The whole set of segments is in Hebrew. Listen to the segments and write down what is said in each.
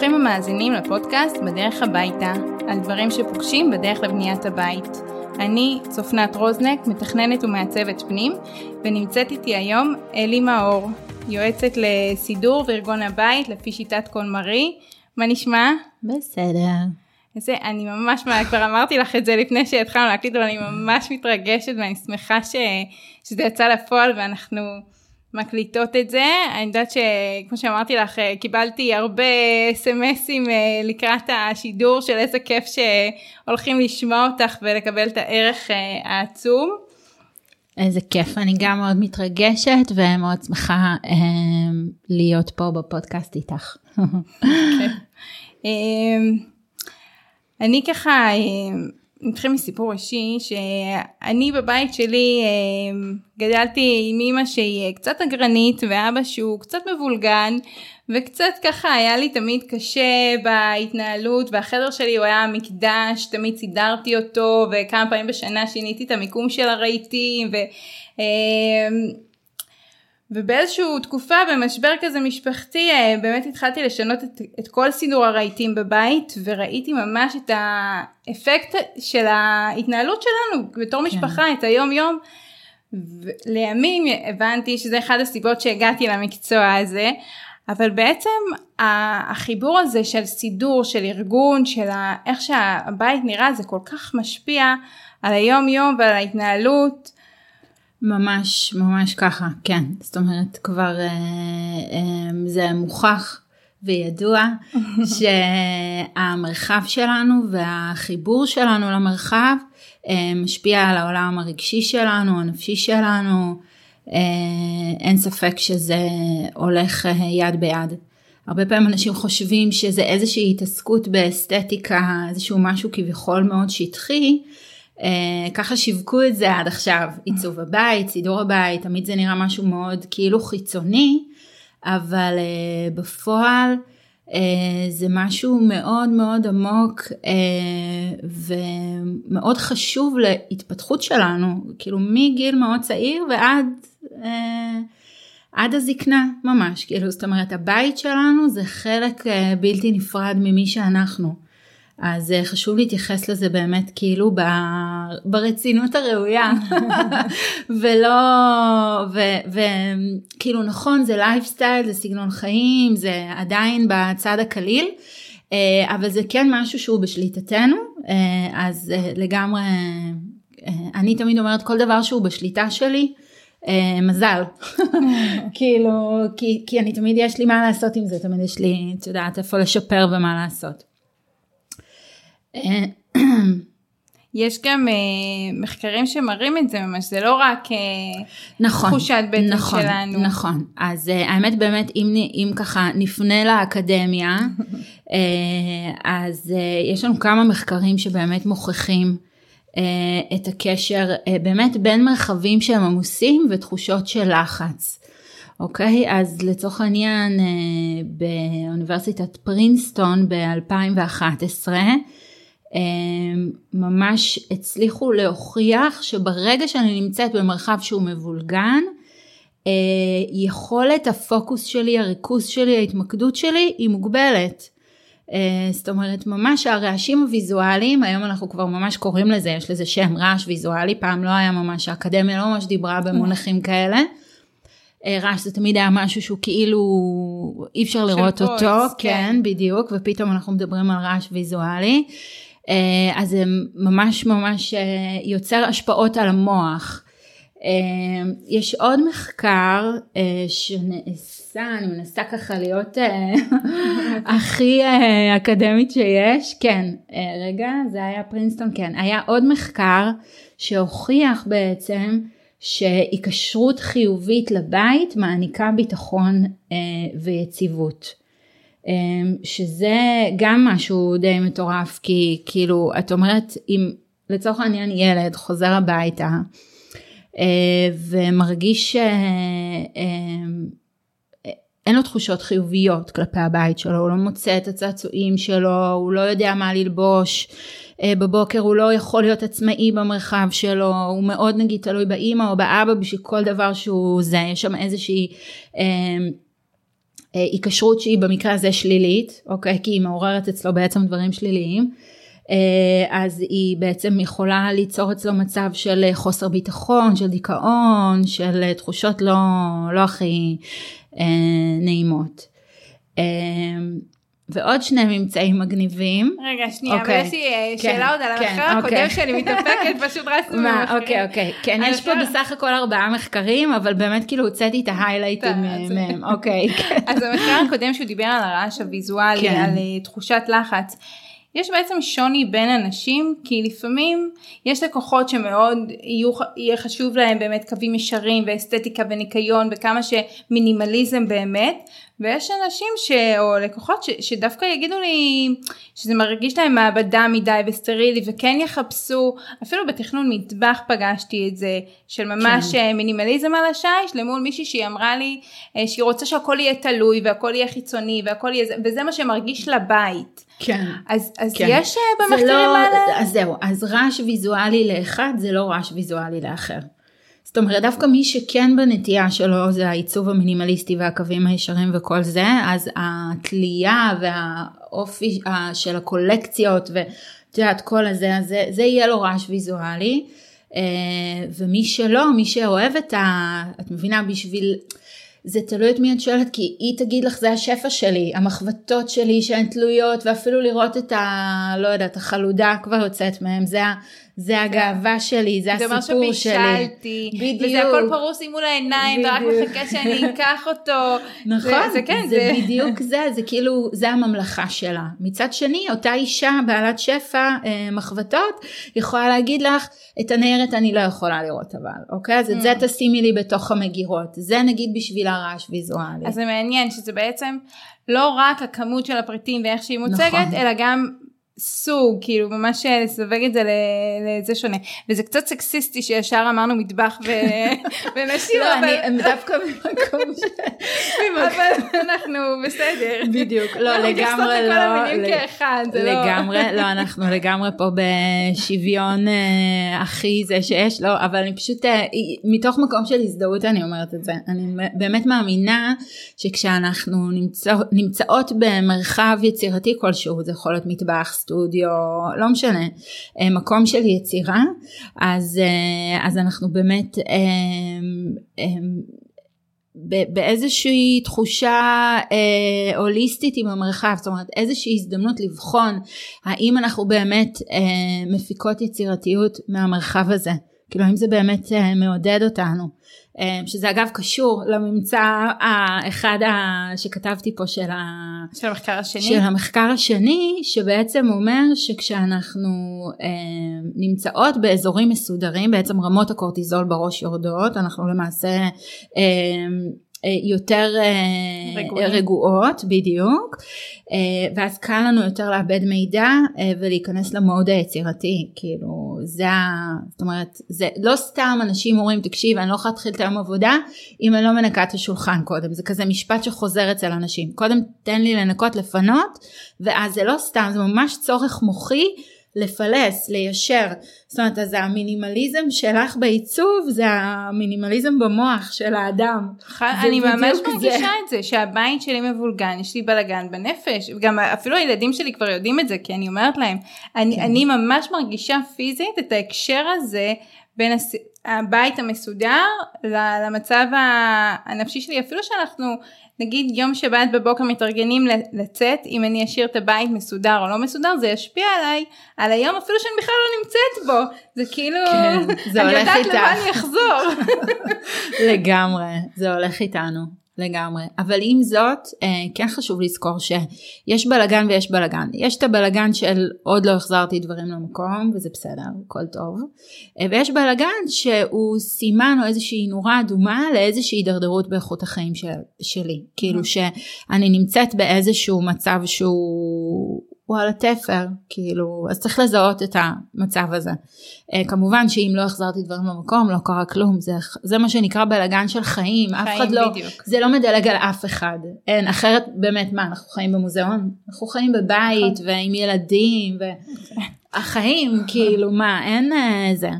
ברוכים המאזינים לפודקאסט בדרך הביתה, על דברים שפוגשים בדרך לבניית הבית. אני צופנת רוזנק, מתכננת ומעצבת פנים, ונמצאת איתי היום אלי מאור, יועצת לסידור וארגון הבית לפי שיטת קולמרי. מה נשמע? בסדר. זה, אני ממש, כבר אמרתי לך את זה לפני שהתחלנו להקליט, אבל אני ממש מתרגשת ואני שמחה ש, שזה יצא לפועל ואנחנו מקליטות את זה. אני יודעת שכמו שאמרתי לך, קיבלתי הרבה אסמסים אה, לקראת השידור של איזה כיף שהולכים לשמוע אותך ולקבל את הערך אה, העצום. איזה כיף, אני גם מאוד מתרגשת ומאוד שמחה אה, להיות פה בפודקאסט איתך. כן. אני ככה נתחיל מסיפור אישי שאני בבית שלי אה, גדלתי עם אימא שהיא קצת אגרנית ואבא שהוא קצת מבולגן וקצת ככה היה לי תמיד קשה בהתנהלות והחדר שלי הוא היה מקדש תמיד סידרתי אותו וכמה פעמים בשנה שיניתי את המיקום של הרהיטים ו... ובאיזושהי תקופה במשבר כזה משפחתי אה, באמת התחלתי לשנות את, את כל סידור הרהיטים בבית וראיתי ממש את האפקט של ההתנהלות שלנו בתור כן. משפחה את היום יום. לימים הבנתי שזה אחד הסיבות שהגעתי למקצוע הזה אבל בעצם החיבור הזה של סידור של ארגון של איך שהבית נראה זה כל כך משפיע על היום יום ועל ההתנהלות. ממש ממש ככה כן זאת אומרת כבר אה, אה, זה מוכח וידוע שהמרחב שלנו והחיבור שלנו למרחב אה, משפיע על העולם הרגשי שלנו הנפשי שלנו אה, אין ספק שזה הולך אה, יד ביד. הרבה פעמים אנשים חושבים שזה איזושהי התעסקות באסתטיקה איזשהו משהו כביכול מאוד שטחי ככה שיווקו את זה עד עכשיו, עיצוב הבית, סידור הבית, תמיד זה נראה משהו מאוד כאילו חיצוני, אבל uh, בפועל uh, זה משהו מאוד מאוד עמוק ומאוד חשוב להתפתחות שלנו, כאילו מגיל מאוד צעיר ועד עד הזקנה ממש, כאילו זאת אומרת הבית שלנו זה חלק בלתי נפרד ממי שאנחנו. אז אה, חשוב להתייחס לזה באמת כאילו ברצינות הראויה ולא וכאילו נכון זה לייפסטייל זה סגנון חיים זה עדיין בצד הקליל אה, אבל זה כן משהו שהוא בשליטתנו אה, אז לגמרי אני תמיד אומרת כל דבר שהוא בשליטה שלי מזל כאילו כי, כי אני תמיד יש לי מה לעשות עם זה תמיד יש לי את יודעת איפה לשפר ומה לעשות. יש גם uh, מחקרים שמראים את זה ממש, זה לא רק uh, נכון, תחושת בטן נכון, שלנו. נכון, אז uh, האמת באמת אם, אם ככה נפנה לאקדמיה, uh, אז uh, יש לנו כמה מחקרים שבאמת מוכיחים uh, את הקשר uh, באמת בין מרחבים שהם עמוסים ותחושות של לחץ. אוקיי, okay, אז לצורך העניין באוניברסיטת פרינסטון ב-2011, אמ, ממש הצליחו להוכיח שברגע שאני נמצאת במרחב שהוא מבולגן, אה, יכולת הפוקוס שלי, הריכוז שלי, ההתמקדות שלי היא מוגבלת. אה, זאת אומרת ממש הרעשים הוויזואליים, היום אנחנו כבר ממש קוראים לזה, יש לזה שם רעש ויזואלי, פעם לא היה ממש, האקדמיה לא ממש דיברה במונחים כאלה. אה, רעש זה תמיד היה משהו שהוא כאילו אי אפשר לראות אותו, כן. כן בדיוק, ופתאום אנחנו מדברים על רעש ויזואלי. אה, אז זה ממש ממש אה, יוצר השפעות על המוח. אה, יש עוד מחקר שנעשה, אני מנסה ככה להיות הכי אקדמית שיש, כן, רגע, זה היה פרינסטון, כן, היה עוד מחקר שהוכיח בעצם שהיקשרות חיובית לבית מעניקה ביטחון ויציבות. אמ, שזה גם משהו די מטורף כי כאילו את אומרת אם לצורך העניין ילד חוזר הביתה אה, ומרגיש שאין אה, לו תחושות חיוביות כלפי הבית שלו, הוא לא מוצא את הצעצועים שלו, הוא לא יודע מה ללבוש, אה, בבוקר הוא לא יכול להיות עצמאי במרחב שלו, הוא מאוד נגיד תלוי באימא או באבא בשביל כל דבר שהוא זה, יש שם איזושהי היקשרות שהיא במקרה הזה שלילית, אוקיי? כי היא מעוררת אצלו בעצם דברים שליליים. אה, אז היא בעצם יכולה ליצור אצלו מצב של חוסר ביטחון, של דיכאון, של תחושות לא, לא הכי אה, נעימות. אה, ועוד שני ממצאים מגניבים. רגע, שנייה, אבל אוקיי. יש לי אה, כן, שאלה עוד על כן, המחקר הקודם אוקיי. שלי מתאפקת, פשוט רצנו במחקרים. אוקיי, אוקיי. כן, יש פה בסך הכל ארבעה מחקרים, אבל באמת כאילו הוצאתי את ההיילייטים מהם, אוקיי. אז המחקר הקודם שהוא דיבר על הרעש הוויזואלי, כן. על אה, תחושת לחץ. יש בעצם שוני בין אנשים כי לפעמים יש לקוחות שמאוד יהיו, יהיה חשוב להם באמת קווים ישרים ואסתטיקה וניקיון וכמה שמינימליזם באמת ויש אנשים ש... או לקוחות ש... שדווקא יגידו לי שזה מרגיש להם מעבדה מדי וסטרילי וכן יחפשו אפילו בתכנון מטבח פגשתי את זה של ממש כן. אה, מינימליזם על השיש למול מישהי שהיא אמרה לי אה, שהיא רוצה שהכל יהיה תלוי והכל יהיה חיצוני והכל יהיה וזה מה שמרגיש לבית. כן. אז, אז כן. יש במחקרים לא, האלה? אז זהו, אז רעש ויזואלי לאחד זה לא רעש ויזואלי לאחר. זאת אומרת דווקא מי שכן בנטייה שלו זה העיצוב המינימליסטי והקווים הישרים וכל זה אז התלייה והאופי של הקולקציות ואת יודעת כל הזה אז זה, זה יהיה לו רעש ויזואלי. אה, ומי שלא מי שאוהב את ה... את מבינה בשביל זה תלוי את מי את שואלת, כי היא תגיד לך זה השפע שלי, המחבטות שלי שהן תלויות, ואפילו לראות את ה... לא יודעת, החלודה כבר יוצאת מהם, זה, זה. הגאווה שלי, זה הסיפור שלי. זה מה שבישלתי, בדיוק. וזה הכל פרוס לי מול העיניים, ורק מחכה שאני אקח אותו. נכון, זה, זה, כן, זה, זה בדיוק זה, זה כאילו, זה הממלכה שלה. מצד שני, אותה אישה בעלת שפע, אה, מחבטות, יכולה להגיד לך, את הניירת אני לא יכולה לראות אבל, אוקיי? אז את זה mm. תשימי לי בתוך המגירות. זה נגיד בשביל הרעש ויזואלי. אז זה מעניין שזה בעצם לא רק הכמות של הפריטים ואיך שהיא מוצגת, נכון. אלא גם סוג, כאילו ממש לסווג את זה לזה שונה. וזה קצת סקסיסטי שישר אמרנו מטבח ונשים, לא, אני דווקא במקום ש... אבל אנחנו בסדר. בדיוק, לא, לגמרי לא. אנחנו כל המינים כאחד, זה לא... לגמרי, לא, אנחנו לגמרי פה בשוויון אה, הכי זה שיש, לא, אבל אני פשוט, אה, מתוך מקום של הזדהות אני אומרת את זה. אני באמת מאמינה שכשאנחנו נמצאות במרחב יצירתי כלשהו, זה יכול להיות מטבח, סטודיו, לא משנה, אה, מקום של יצירה, אז, אה, אז אנחנו באמת אה, באיזושהי תחושה אה, הוליסטית עם המרחב, זאת אומרת איזושהי הזדמנות לבחון האם אנחנו באמת אה, מפיקות יצירתיות מהמרחב הזה, כאילו האם זה באמת אה, מעודד אותנו. אה, שזה אגב קשור לממצא האחד שכתבתי פה של, ה... של המחקר השני של המחקר השני שבעצם אומר שכשאנחנו אה, נמצאות באזורים מסודרים בעצם רמות הקורטיזול בראש יורדות אנחנו למעשה אה, יותר רגועים. רגועות בדיוק ואז קל לנו יותר לאבד מידע ולהיכנס למוד היצירתי כאילו זה זאת אומרת זה לא סתם אנשים אומרים תקשיב אני לא יכולה להתחיל את היום עבודה אם אני לא מנקה את השולחן קודם. זה כזה משפט שחוזר אצל אנשים. קודם תן לי לנקות לפנות ואז זה לא סתם זה ממש צורך מוחי לפלס, ליישר. זאת אומרת, אז המינימליזם שלך בעיצוב זה המינימליזם במוח של האדם. אני ממש מרגישה את זה, שהבית שלי מבולגן, יש לי בלאגן בנפש, וגם אפילו הילדים שלי כבר יודעים את זה, כי אני אומרת להם, אני, כן. אני ממש מרגישה פיזית את ההקשר הזה בין הס... הבית המסודר למצב הנפשי שלי, אפילו שאנחנו נגיד יום שבת בבוקר מתארגנים לצאת, אם אני אשאיר את הבית מסודר או לא מסודר, זה ישפיע עליי, על היום אפילו שאני בכלל לא נמצאת בו. זה כאילו, כן, זה אני יודעת למה אני אחזור. לגמרי, זה הולך איתנו. לגמרי. אבל עם זאת, אה, כן חשוב לזכור שיש בלאגן ויש בלאגן. יש את הבלאגן של עוד לא החזרתי דברים למקום, וזה בסדר, הכל טוב. אה, ויש בלאגן שהוא סימן או איזושהי נורה אדומה לאיזושהי הידרדרות באיכות החיים של, שלי. כאילו שאני נמצאת באיזשהו מצב שהוא הוא על התפר, כאילו, אז צריך לזהות את המצב הזה. Uh, כמובן שאם לא החזרתי דברים למקום, לא קרה כלום, זה, זה מה שנקרא בלאגן של חיים, חיים אף אחד לא, בדיוק. זה לא מדלג על אף אחד. אין, אחרת באמת, מה, אנחנו חיים במוזיאון? אנחנו חיים בבית נכון. ועם ילדים, והחיים, כאילו, מה, אין uh, זה.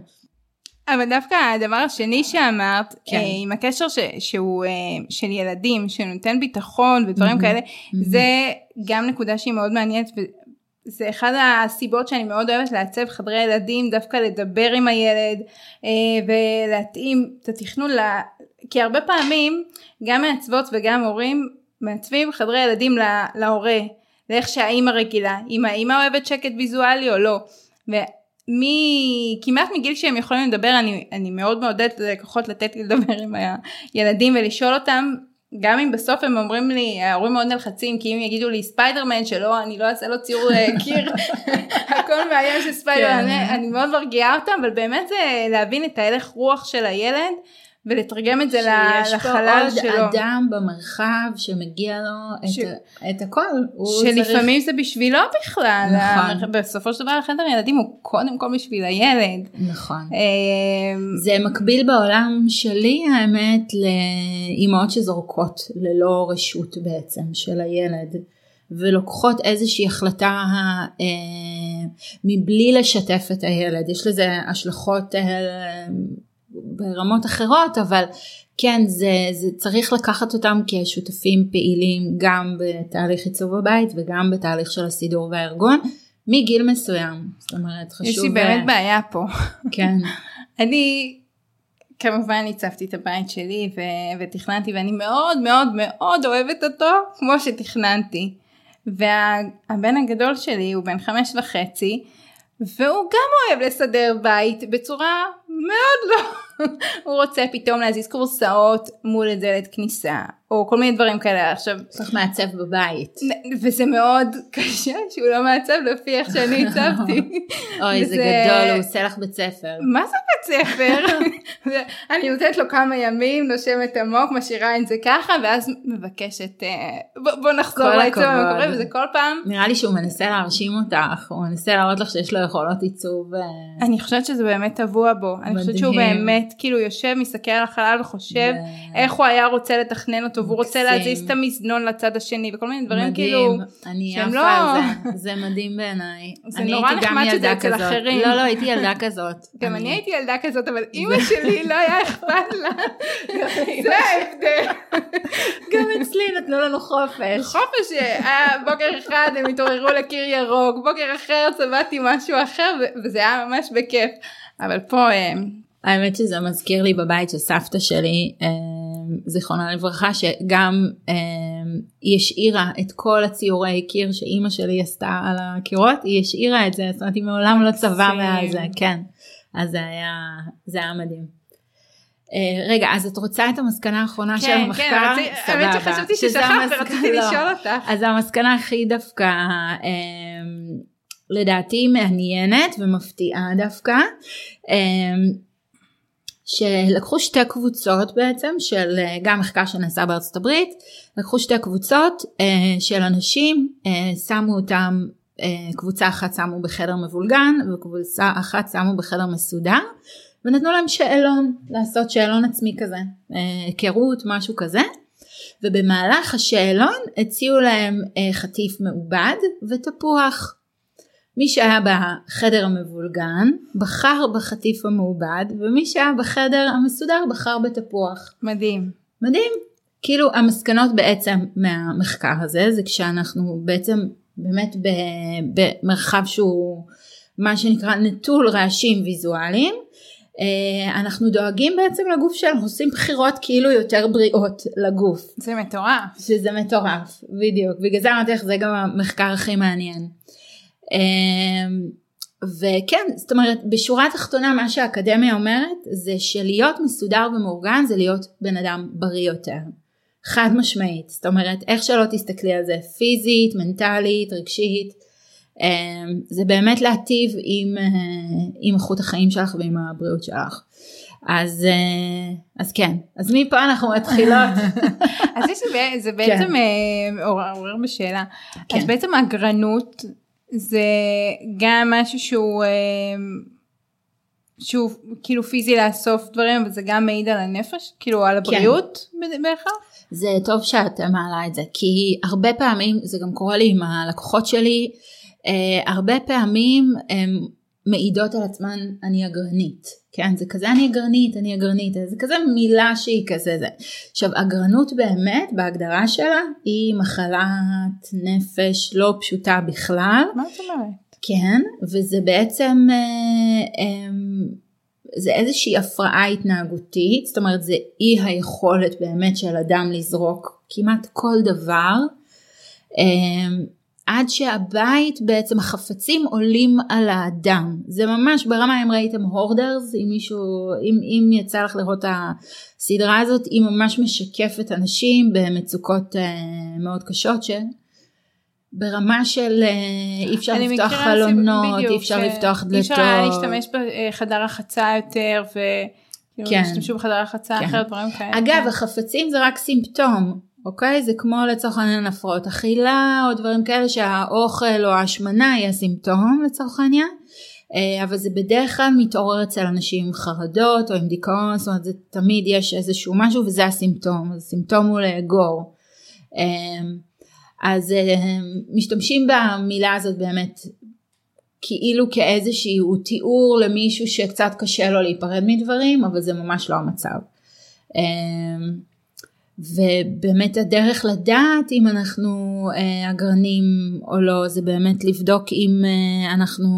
אבל דווקא הדבר השני שאמרת, כן. אה, עם הקשר ש, שהוא אה, של ילדים, שנותן ביטחון ודברים מהמם. כאלה, מהמם. זה גם נקודה שהיא מאוד מעניינת. וזה אחד הסיבות שאני מאוד אוהבת לעצב חדרי ילדים, דווקא לדבר עם הילד אה, ולהתאים את התכנון, ל... כי הרבה פעמים גם מעצבות וגם הורים מעצבים חדרי ילדים לה- להורה, לאיך שהאימא רגילה, אם האימא אוהבת שקט ויזואלי או לא. וכמעט מגיל שהם יכולים לדבר, אני, אני מאוד מעודדת ללקוחות לתת לי לדבר עם הילדים ולשאול אותם, גם אם בסוף הם אומרים לי, ההורים מאוד נלחצים, כי אם יגידו לי ספיידרמן שלא, אני לא אעשה לו ציור אה, קיר, הכל מאיים של ספיידרמן, כן. אני מאוד מרגיעה אותם, אבל באמת זה להבין את ההלך רוח של הילד, ולתרגם את זה ל- שיש פה לחלל עוד שלו. אדם במרחב שמגיע לו ש- את, את הכל. שלפעמים זה בשבילו בכלל, נכון. בסופו של דבר החדר ילדים הוא קודם כל בשביל הילד. צריך... נכון. אה, זה מקביל בעולם שלי האמת לאימהות שזורקות ללא רשות בעצם של הילד ולוקחות איזושהי החלטה אה, מבלי לשתף את הילד יש לזה השלכות אה, ברמות אחרות אבל כן זה, זה צריך לקחת אותם כשותפים פעילים גם בתהליך עיצוב הבית וגם בתהליך של הסידור והארגון מגיל מסוים זאת אומרת חשוב יש לי באמת בעיה פה. כן אני כמובן הצבתי את הבית שלי ו- ותכננתי ואני מאוד מאוד מאוד אוהבת אותו כמו שתכננתי. והבן הגדול שלי הוא בן חמש וחצי והוא גם אוהב לסדר בית בצורה מאוד לא, הוא רוצה פתאום להזיז קורסאות מול דלת כניסה או כל מיני דברים כאלה עכשיו צריך מעצב בבית. וזה מאוד קשה שהוא לא מעצב לפי איך שאני הצבתי. אוי זה גדול, הוא עושה לך בית ספר. מה זה בית ספר? אני נותנת לו כמה ימים, נושמת עמוק, משאירה את זה ככה, ואז מבקשת, אה, בוא, נחזור הכבוד. המקורי, וזה כל פעם, נראה לי שהוא מנסה להרשים אותך, הוא מנסה להראות לך שיש לו יכולות עיצוב. אה, אני חושבת שזה באמת טבוע בו, אני חושבת שהוא מדהים. באמת כאילו יושב, מסתכל על החלל וחושב ו- איך הוא היה רוצה לתכנן אותו, והוא רוצה. להזיז את המזנון לצד השני, וכל מיני דברים מדהים, כאילו, אני שהם לא- זה, זה מדהים בעיניי. זה אני נורא נחמד שזה אצל. אחרים. לא, לא, הייתי ילדה כזאת. גם אני הייתי ילדה כזאת, אבל אימא שלי לא היה אכפת לה, זה ההבדל. גם אצלי נתנו לנו חופש. חופש, היה בוקר אחד הם התעוררו לקיר ירוק, בוקר אחר צבעתי משהו אחר וזה היה ממש בכיף. אבל פה אה, האמת שזה מזכיר לי בבית של סבתא שלי, אה, זיכרונה לברכה, שגם אה, היא השאירה את כל הציורי קיר שאימא שלי עשתה על הקירות, היא השאירה את זה, זאת אומרת היא מעולם לא צבעה. מאז זה, כן. אז זה היה, זה היה מדהים. אה, רגע, אז את רוצה את המסקנה האחרונה של כן, המחקר? כן, ש- האמת. שחשבתי ששכחת ורציתי לא. לשאול אותך. אז המסקנה הכי דווקא לדעתי מעניינת ומפתיעה דווקא, שלקחו שתי קבוצות בעצם של אה, גם מחקר שנעשה בארצות הברית, לקחו שתי קבוצות אה, של אנשים, אה, שמו אותם, אה, קבוצה אחת שמו בחדר מבולגן וקבוצה אחת שמו בחדר מסודר. ונתנו להם שאלון, לעשות שאלון עצמי כזה, אה, היכרות, משהו כזה. ובמהלך השאלון הציעו להם אה, חטיף מעובד ותפוח. מי שהיה בחדר המבולגן בחר בחטיף המעובד ומי שהיה בחדר המסודר בחר בתפוח. מדהים. מדהים. כאילו המסקנות בעצם מהמחקר הזה זה כשאנחנו בעצם באמת במרחב שהוא מה שנקרא נטול רעשים ויזואליים. אה, אנחנו דואגים בעצם לגוף שלנו, עושים בחירות כאילו יותר בריאות לגוף. זה מטורף. שזה מטורף, בדיוק. בגלל זה אמרתי לך, זה גם המחקר הכי מעניין. אמ, וכן, זאת אומרת, בשורה התחתונה מה שהאקדמיה אומרת זה שלהיות מסודר ומאורגן זה להיות בן אדם בריא יותר. חד משמעית. זאת אומרת, איך שלא תסתכלי על זה, פיזית, מנטלית, רגשית, אמ, זה באמת להטיב עם, אה, עם איכות החיים שלך ועם הבריאות שלך. אז, אה, אז כן, אז מפה אנחנו מתחילות. אז יש זה בעצם אה, עורר בשאלה. כן. אז בעצם הגרנות זה גם משהו שהוא... אה, שהוא כאילו פיזי לאסוף דברים אבל זה גם מעיד על הנפש כאילו על הבריאות ב- בהכרח. זה טוב שאת מעלה את זה, כי הרבה פעמים, זה גם קורה לי עם הלקוחות שלי, אה, הרבה פעמים הם מעידות על עצמן אני אגרנית, כן זה כזה אני אגרנית, אני אגרנית, זה כזה מילה שהיא כזה זה. עכשיו אגרנות באמת בהגדרה שלה היא מחלת נפש לא פשוטה בכלל. מה את אומרת? כן, וזה בעצם אה, אה, זה איזושהי הפרעה התנהגותית, זאת אומרת זה אי היכולת באמת של אדם לזרוק כמעט כל דבר. אה, עד שהבית בעצם החפצים עולים על האדם זה ממש ברמה אם ראיתם הורדרס אם מישהו אם, אם יצא לך לראות את הסדרה הזאת היא ממש משקפת אנשים במצוקות אה, מאוד קשות שברמה של אה, אי אפשר לפתוח חלונות אי אפשר לפתוח דלתות. אי אפשר היה להשתמש בחדר רחצה יותר ו... כן. השתמשו בחדר רחצה כן. אחרת דברים כאלה. אגב החפצים זה רק סימפטום אוקיי? זה כמו לצורך העניין הפרעות אכילה או דברים כאלה שהאוכל או ההשמנה היא הסימפטום לצורך העניין. אה, אבל זה בדרך כלל מתעורר אצל אנשים עם חרדות או עם דיכאון, זאת אומרת זה תמיד יש איזשהו משהו וזה הסימפטום, הסימפטום הוא לאגור. אה, אז אה, משתמשים במילה הזאת באמת כאילו כאיזשהו תיאור למישהו שקצת קשה לו להיפרד מדברים, אבל זה ממש לא המצב. ובאמת הדרך לדעת אם אנחנו אה, אגרנים או לא זה באמת לבדוק אם אה, אנחנו...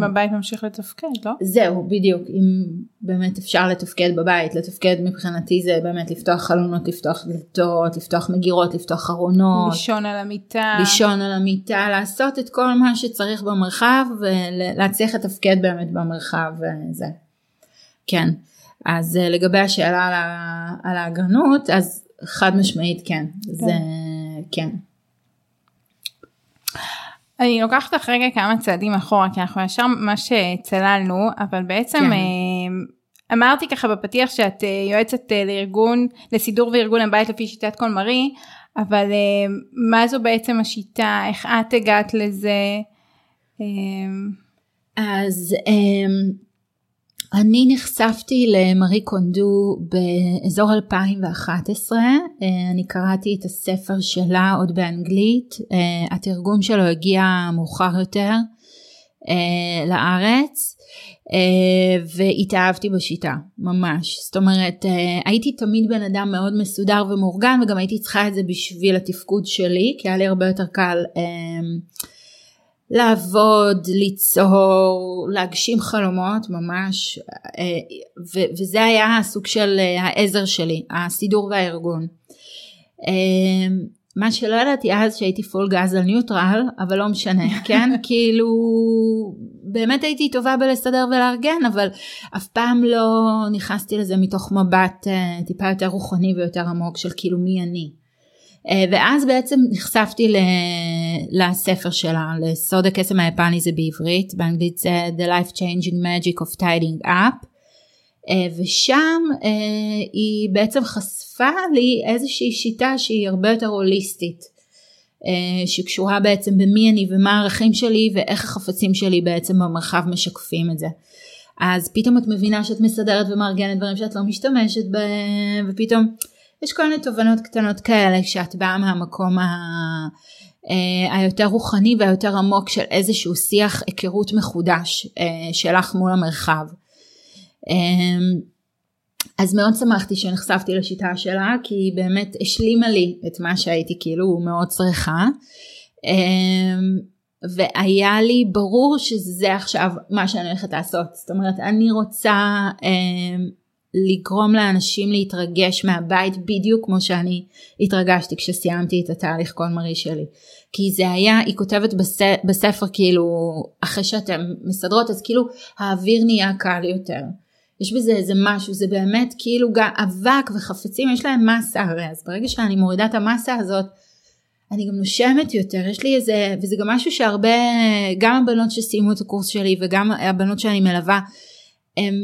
בבית ממשיך לתפקד לא? זהו בדיוק אם באמת אפשר לתפקד בבית לתפקד מבחינתי זה באמת לפתוח חלונות לפתוח דלתות לפתוח מגירות לפתוח ארונות. לישון על המיטה. לישון על המיטה לעשות את כל מה שצריך במרחב ולהצליח לתפקד באמת במרחב וזה. אה, כן אז לגבי השאלה על ההגרנות אז חד משמעית כן, כן. זה כן. אני לוקחת לך רגע כמה צעדים אחורה כי אנחנו ישר ממש צללנו אבל בעצם כן. אה, אמרתי ככה בפתיח שאת אה, יועצת אה, לארגון לסידור וארגון הבית לפי שיטת קול מרי אבל מה זו בעצם השיטה איך את הגעת לזה. אז אני נחשפתי למרי קונדו באזור 2011, אה, אני קראתי את הספר שלה עוד באנגלית, אה, התרגום שלו הגיע מאוחר יותר אה, לארץ והתאהבתי בשיטה ממש, זאת אומרת הייתי תמיד בן אדם מאוד מסודר ומאורגן וגם הייתי צריכה את זה בשביל התפקוד שלי כי היה לי הרבה יותר קל לעבוד, ליצור, להגשים חלומות ממש, אה, וזה היה הסוג של אה, העזר שלי, הסידור והארגון. אה, מה שלא ידעתי אז שהייתי פול גז על ניוטרל, אבל לא משנה, כן? כאילו, באמת הייתי טובה בלסדר ולארגן, אבל אף פעם לא נכנסתי לזה מתוך מבט טיפה יותר רוחני ויותר עמוק של כאילו מי אני. אה, ואז בעצם נחשפתי לספר שלה, לסוד הקסם היפני זה בעברית, באנגלית זה The Life Changing Magic of Tiding Up, אה, ושם אה, היא בעצם חשפה לי איזושהי שיטה שהיא הרבה יותר הוליסטית. שקשורה בעצם במי אני ומה הערכים שלי ואיך החפצים שלי בעצם במרחב משקפים את זה. אז פתאום את מבינה שאת מסדרת ומארגנת דברים שאת לא משתמשת בהם ופתאום יש כל מיני תובנות קטנות כאלה כשאת באה מהמקום ה... אה, היותר רוחני והיותר עמוק של איזשהו שיח היכרות מחודש אה, שלך מול המרחב. אה, אז מאוד שמחתי שנחשפתי לשיטה שלה כי היא באמת השלימה לי את מה שהייתי כאילו מאוד צריכה. והיה לי ברור שזה עכשיו מה שאני הולכת לעשות זאת אומרת אני רוצה לגרום לאנשים להתרגש מהבית בדיוק כמו שאני התרגשתי כשסיימתי את התהליך כל מרי שלי. כי זה היה, היא כותבת בספר כאילו אחרי שאתם מסדרות אז כאילו האוויר נהיה קל יותר. יש בזה איזה משהו, זה באמת כאילו גם אבק וחפצים, יש להם מסה הרי, אז ברגע שאני מורידה את המסה הזאת, אני גם נושמת יותר, יש לי איזה, וזה גם משהו שהרבה, גם הבנות שסיימו את הקורס שלי וגם הבנות שאני מלווה, הם,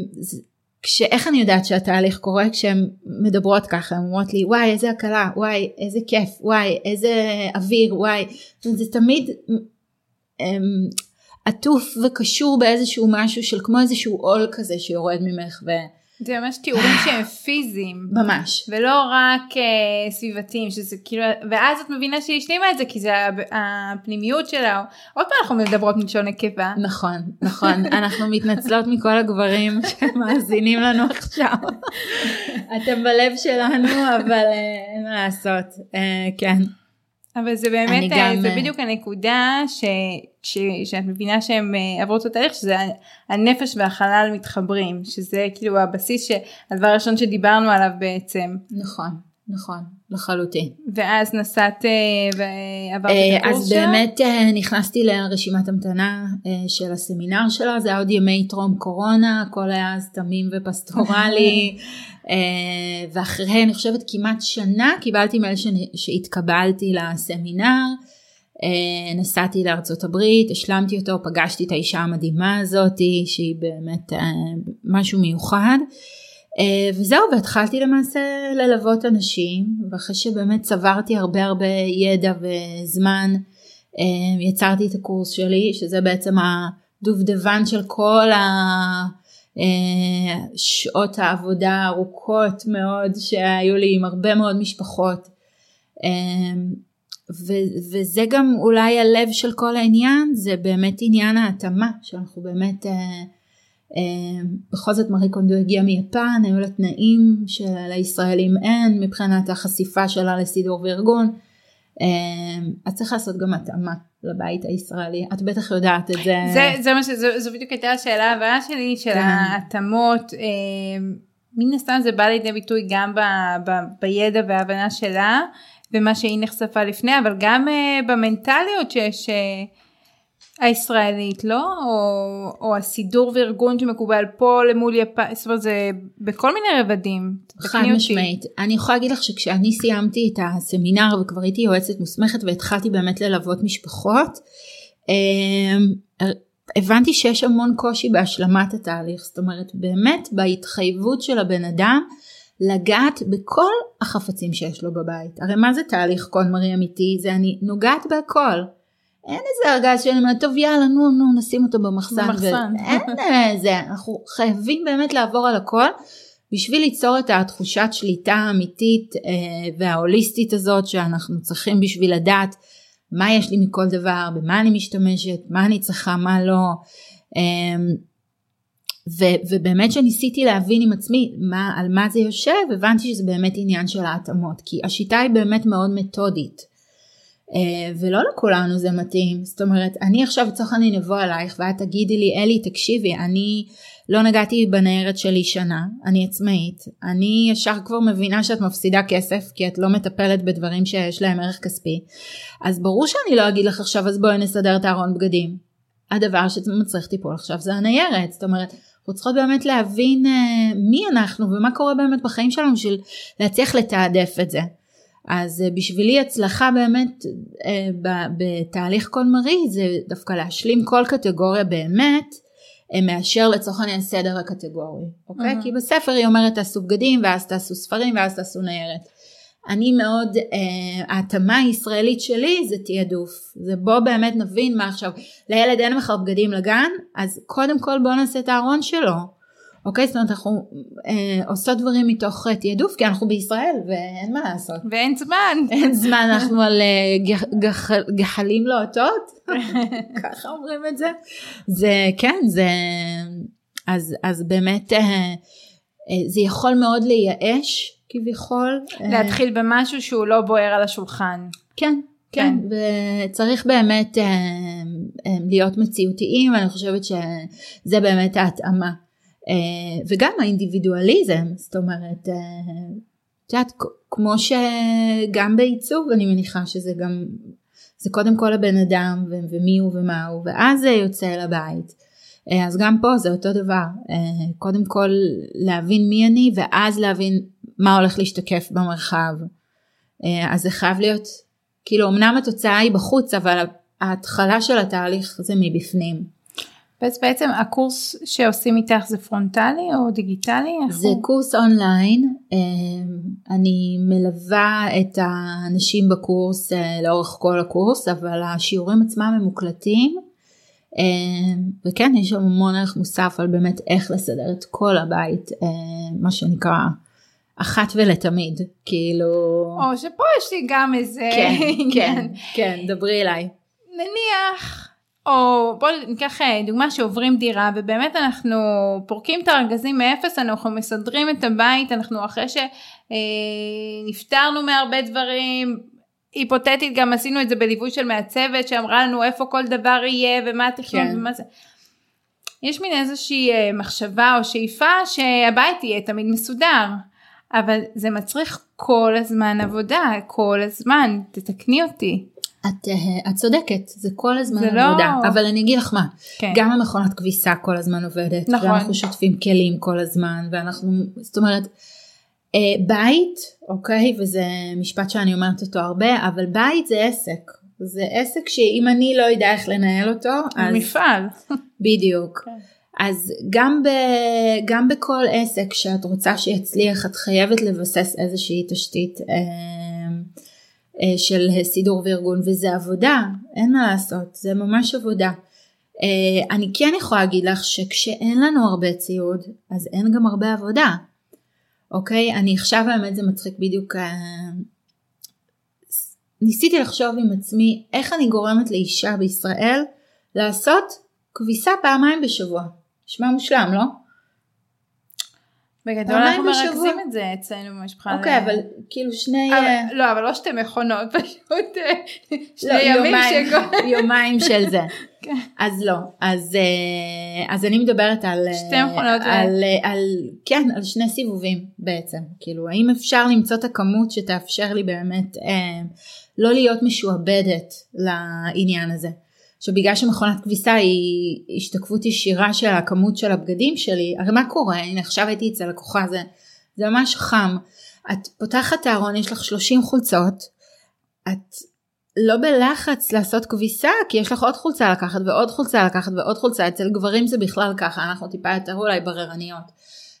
כשאיך אני יודעת שהתהליך קורה כשהן מדברות ככה, הן אומרות לי וואי איזה הקלה, וואי איזה כיף, וואי איזה אוויר, וואי, זה תמיד אמ, עטוף וקשור באיזשהו משהו של כמו איזשהו עול כזה שיורד ממך זה ממש תיאורים שהם פיזיים. ממש. ולא רק uh, סביבתיים, שזה כאילו, ואז את מבינה שהיא השלימה את זה, כי זה הפנימיות שלה. עוד פעם אנחנו מדברות מלשון נקבה. נכון, נכון. אנחנו מתנצלות מכל הגברים שמאזינים לנו עכשיו. אתם בלב שלנו, אבל uh, אין מה לעשות. Uh, כן. אבל זה באמת, גם... זה בדיוק הנקודה ש, ש, שאת מבינה שהם עברו את התהליך, שזה הנפש והחלל מתחברים, שזה כאילו הבסיס, הדבר הראשון שדיברנו עליו בעצם. נכון, נכון, לחלוטין. ואז נסעת ועברת את הקורס אז באמת נכנסתי לרשימת המתנה של הסמינר שלה, זה היה עוד ימי טרום קורונה, הכל היה אז תמים ופסטורלי. ואחרי אני חושבת כמעט שנה קיבלתי מייל שהתקבלתי לסמינר, נסעתי לארצות הברית, השלמתי אותו, פגשתי את האישה המדהימה הזאתי שהיא באמת uh, משהו מיוחד. Uh, וזהו והתחלתי למעשה ללוות אנשים ואחרי שבאמת צברתי הרבה הרבה ידע וזמן יצרתי את הקורס שלי שזה בעצם הדובדבן של כל. אה, שעות העבודה הארוכות מאוד שהיו לי עם הרבה מאוד משפחות. ו- וזה גם אולי הלב של כל העניין, זה באמת עניין ההתאמה, שאנחנו באמת, אה, אה, בכל זאת מארי קונדו הגיעה מיפן, היו לה תנאים שלישראלים אין מבחינת החשיפה שלה לסידור וארגון, אה, אז צריך לעשות גם התאמה. לבית הישראלי את בטח יודעת את זה. זה, זה מה שזה, זו בדיוק הייתה השאלה הבאה שלי של כן. ההתאמות. אה, מן הסתם זה בא לידי ביטוי גם ב, ב, בידע וההבנה שלה ומה שהיא נחשפה לפני אבל גם אה, במנטליות שיש אה, הישראלית לא? או, או הסידור וארגון שמקובל פה למול יפן זאת אומרת זה בכל מיני רבדים. חד משמעית. אני יכולה להגיד לך שכשאני סיימתי את הסמינר וכבר הייתי יועצת מוסמכת והתחלתי באמת ללוות משפחות אמ, הבנתי שיש המון קושי בהשלמת התהליך. זאת אומרת באמת בהתחייבות של הבן אדם לגעת בכל החפצים שיש לו בבית הרי מה זה תהליך קונמרי אמיתי זה אני נוגעת בהכל אין איזה ארגז שאני אומרת, טוב יאללה נו נו נשים אותו במחסן. במחסן. אין זה, אנחנו חייבים באמת לעבור על הכל בשביל ליצור את התחושת שליטה האמיתית אה, וההוליסטית הזאת שאנחנו צריכים בשביל לדעת מה יש לי מכל דבר, במה אני משתמשת, מה אני צריכה, מה לא. אה, ו- ובאמת שניסיתי להבין עם עצמי מה, על מה זה יושב, הבנתי שזה באמת עניין של ההתאמות, כי השיטה היא באמת מאוד מתודית. אה, ולא לכולנו זה מתאים, זאת אומרת אני עכשיו לצורך העניין אבוא אלייך ואת תגידי לי אלי תקשיבי אני לא נגעתי בניירת שלי שנה, אני עצמאית, אני ישר כבר מבינה שאת מפסידה כסף כי את לא מטפלת בדברים שיש להם ערך כספי, אז ברור שאני לא אגיד לך עכשיו אז בואי נסדר את הארון בגדים. הדבר שמצריך טיפול עכשיו זה הניירת, זאת אומרת אנחנו צריכות באמת להבין uh, מי אנחנו ומה קורה באמת בחיים שלנו בשביל להצליח לתעדף את זה. אז אה, בשבילי הצלחה באמת אה, בתהליך קולמרי זה דווקא להשלים כל קטגוריה באמת מאשר לצורך העניין סדר הקטגורי, אוקיי? Mm-hmm. כי בספר היא אומרת תעשו בגדים ואז תעשו ספרים ואז תעשו ניירת. אני מאוד, ההתאמה הישראלית שלי זה תעדוף, זה בוא באמת נבין מה עכשיו, לילד אין מחר בגדים לגן, אז קודם כל בוא נעשה את הארון שלו, אוקיי? זאת אומרת אנחנו אה, עושות דברים מתוך אה, תעדוף כי אנחנו בישראל ואין מה לעשות. ואין זמן. אין זמן, אנחנו על אה, גח, גח, גחלים לוהטות, ככה אומרים את זה. זה כן, זה, אז, אז באמת אה, אה, זה יכול מאוד לייאש כביכול. אה, להתחיל במשהו שהוא לא בוער על השולחן. כן. כן, כן, וצריך באמת אה, אה, להיות מציאותיים, אני חושבת שזה באמת ההתאמה. וגם האינדיבידואליזם, זאת אומרת, את יודעת, כמו שגם בעיצוב אני מניחה שזה גם, זה קודם כל הבן אדם ומי הוא ומה הוא, ואז זה יוצא לבית. אה, אז גם פה זה אותו דבר, קודם כל להבין מי אני ואז להבין מה הולך להשתקף במרחב. אז זה חייב להיות, כאילו אמנם התוצאה היא בחוץ אבל ההתחלה של התהליך זה מבפנים. אז בעצם הקורס שעושים איתך זה פרונטלי או דיגיטלי? זה הוא... קורס אונליין, אה, אני מלווה את האנשים בקורס אה, לאורך כל הקורס, אבל השיעורים עצמם הם מוקלטים, אה, וכן יש שם המון ערך מוסף על באמת איך לסדר את כל הבית אה, מה שנקרא אחת ולתמיד כאילו או שפה יש לי גם איזה כן כן. כן דברי אליי נניח, או בוא ניקח אה, דוגמה שעוברים דירה ובאמת אנחנו פורקים את הארגזים מאפס, אנחנו מסדרים את הבית, אנחנו אחרי שנפטרנו מהרבה דברים, היפותטית גם עשינו את זה בליווי של מעצבת שאמרה לנו איפה כל דבר יהיה ומה התכנון כן. ומה זה. יש מין איזושהי אה, מחשבה או שאיפה שהבית יהיה תמיד מסודר, אבל זה מצריך כל הזמן עבודה, כל הזמן, תתקני אותי. את, אה, את צודקת זה כל הזמן זה לא- עבודה אבל אני אגיד לך מה כן. גם המכונת כביסה כל הזמן עובדת נכון. ואנחנו שוטפים כלים כל הזמן ואנחנו זאת אומרת אה, בית אוקיי וזה משפט שאני אומרת אותו הרבה אבל בית זה עסק זה עסק שאם אני לא יודע איך לנהל אותו אז מפעל. בדיוק כן. אז גם, ב, גם בכל עסק שאת רוצה שיצליח את חייבת לבסס איזושהי תשתית אה, אה, של סידור וארגון וזה עבודה אין מה לעשות זה ממש עבודה. אה, אני כן יכולה להגיד לך שכשאין לנו הרבה ציוד אז אין גם הרבה עבודה. אוקיי אני עכשיו האמת זה מצחיק בדיוק אה, ניסיתי לחשוב עם עצמי איך אני גורמת לאישה בישראל לעשות כביסה פעמיים בשבוע. נשמע מושלם לא? בגדול אנחנו בשבוע. מרכזים את זה אצלנו במשפחה. אוקיי אבל כאילו שני אבל- אה, לא, אבל לא שתי מכונות, פשוט אה, שני לא, ימים יומיים, שכל... יומיים של זה. כן. אז לא, אז, אה, אז אני מדברת על, שתי מכונות על, על, כן, על שני סיבובים בעצם, כאילו האם אפשר למצוא את הכמות שתאפשר לי באמת אה, לא להיות משועבדת לעניין הזה. עכשיו בגלל שמכונת כביסה היא השתקפות ישירה של הכמות של הבגדים שלי, הרי מה קורה, הנה עכשיו הייתי אצל לקוחה, זה, זה ממש חם, את פותחת את הארון, יש לך 30 חולצות, את לא בלחץ לעשות כביסה כי יש לך עוד חולצה לקחת ועוד חולצה לקחת ועוד חולצה. אצל גברים זה בכלל ככה אנחנו טיפה יותר אולי בררניות.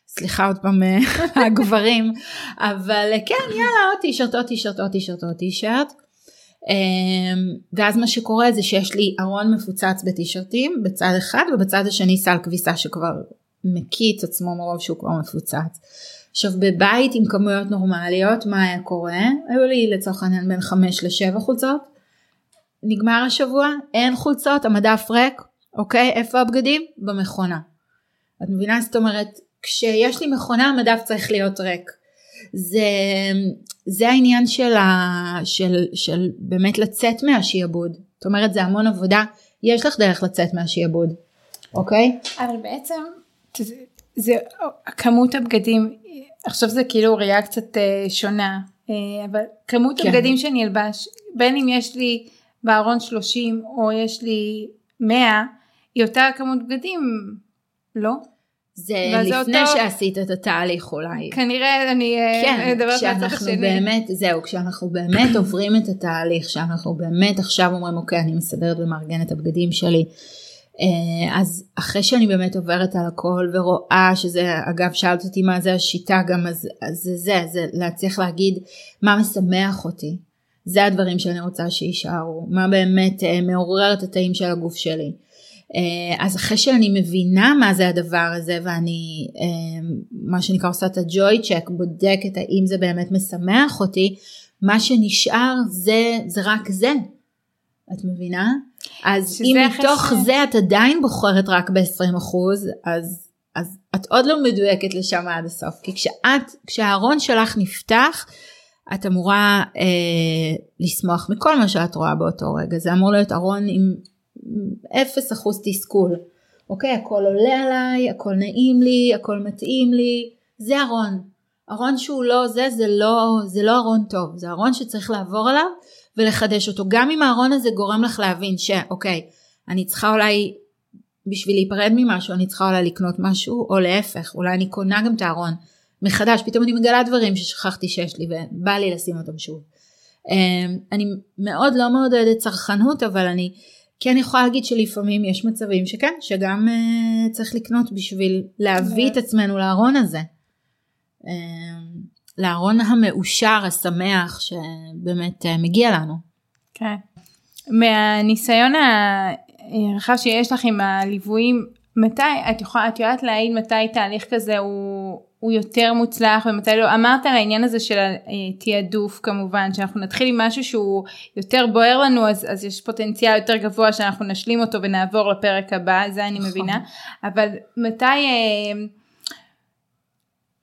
סליחה עוד פעם אה, הגברים. אבל אה, כן יאללה עוד טישרט עוד טישרט עוד טישרט עוד טישרט. אמ, ואז מה שקורה זה שיש לי ארון מפוצץ בטישרטים בצד אחד ובצד השני סל כביסה שכבר מקיא את עצמו מרוב שהוא כבר מפוצץ. עכשיו בבית עם כמויות נורמליות מה היה קורה? היו לי לצורך העניין בין 5 ל-7 חולצות. נגמר השבוע אין חולצות המדף ריק אוקיי איפה הבגדים? במכונה. את מבינה? זאת אומרת כשיש לי מכונה המדף צריך להיות ריק. זה, זה העניין של, ה, של, של באמת לצאת מהשיעבוד. זאת אומרת זה המון עבודה יש לך דרך לצאת מהשיעבוד. אוקיי? אבל בעצם, זה, זה כמות הבגדים, עכשיו זה כאילו ראייה קצת אה, שונה, אה, אבל כמות כן. הבגדים שאני אלבש, בין אם יש לי בארון 30 או יש לי 100, היא אותה כמות בגדים, לא? זה לפני אותו- שעשית את התהליך אולי. כנראה אני אה, כן, אדבר מהצד כשאנחנו השני. באמת, זהו, כשאנחנו באמת עוברים את התהליך, שאנחנו באמת עכשיו אומרים, אוקיי, אני מסדרת ומארגנת את הבגדים שלי, אה, אז אחרי שאני באמת עוברת על הכל ורואה שזה, אגב, שאלת אותי מה זה השיטה גם, אז, אז זה זה, זה להצליח להגיד מה משמח אותי. זה הדברים שאני רוצה שיישארו, מה באמת אה, מעורר את התאים של הגוף שלי. אה, אז אחרי שאני מבינה מה זה הדבר הזה ואני אה, מה שנקרא עושה את הג'וי צ'ק בודקת האם זה באמת משמח אותי מה שנשאר זה זה רק זה. את מבינה? אז אם מתוך ש- זה את עדיין בוחרת רק ב-20% אז אז את עוד לא מדויקת לשם עד הסוף כי כשאת כשהארון שלך נפתח את אמורה אה, לשמוח מכל מה שאת רואה באותו רגע זה אמור להיות ארון עם 0% תסכול. אוקיי הכל עולה עליי הכל נעים לי הכל מתאים לי זה ארון. ארון שהוא לא זה זה לא זה לא ארון טוב זה ארון שצריך לעבור עליו ולחדש אותו גם אם הארון הזה גורם לך להבין שאוקיי אני צריכה אולי בשביל להיפרד ממשהו אני צריכה אולי לקנות משהו או להפך אולי אני קונה גם את הארון מחדש פתאום אני מגלה דברים ששכחתי שיש לי ובא לי לשים אותם שוב. אמ, אני מאוד לא מעודדת צרכנות אבל אני כן יכולה להגיד שלפעמים יש מצבים שכן שגם uh, צריך לקנות בשביל להביא את עצמנו לארון הזה. Um, לארון המאושר השמח שבאמת uh, מגיע לנו. כן. מהניסיון. הרחב שיש לך עם הליוויים, מתי, את יכולה, את יודעת להעיד מתי תהליך כזה הוא, הוא יותר מוצלח ומתי לא, אמרת על העניין הזה של התעדוף כמובן, שאנחנו נתחיל עם משהו שהוא יותר בוער לנו אז, אז יש פוטנציאל יותר גבוה שאנחנו נשלים אותו ונעבור לפרק הבא, זה אני מבינה, אבל מתי אה,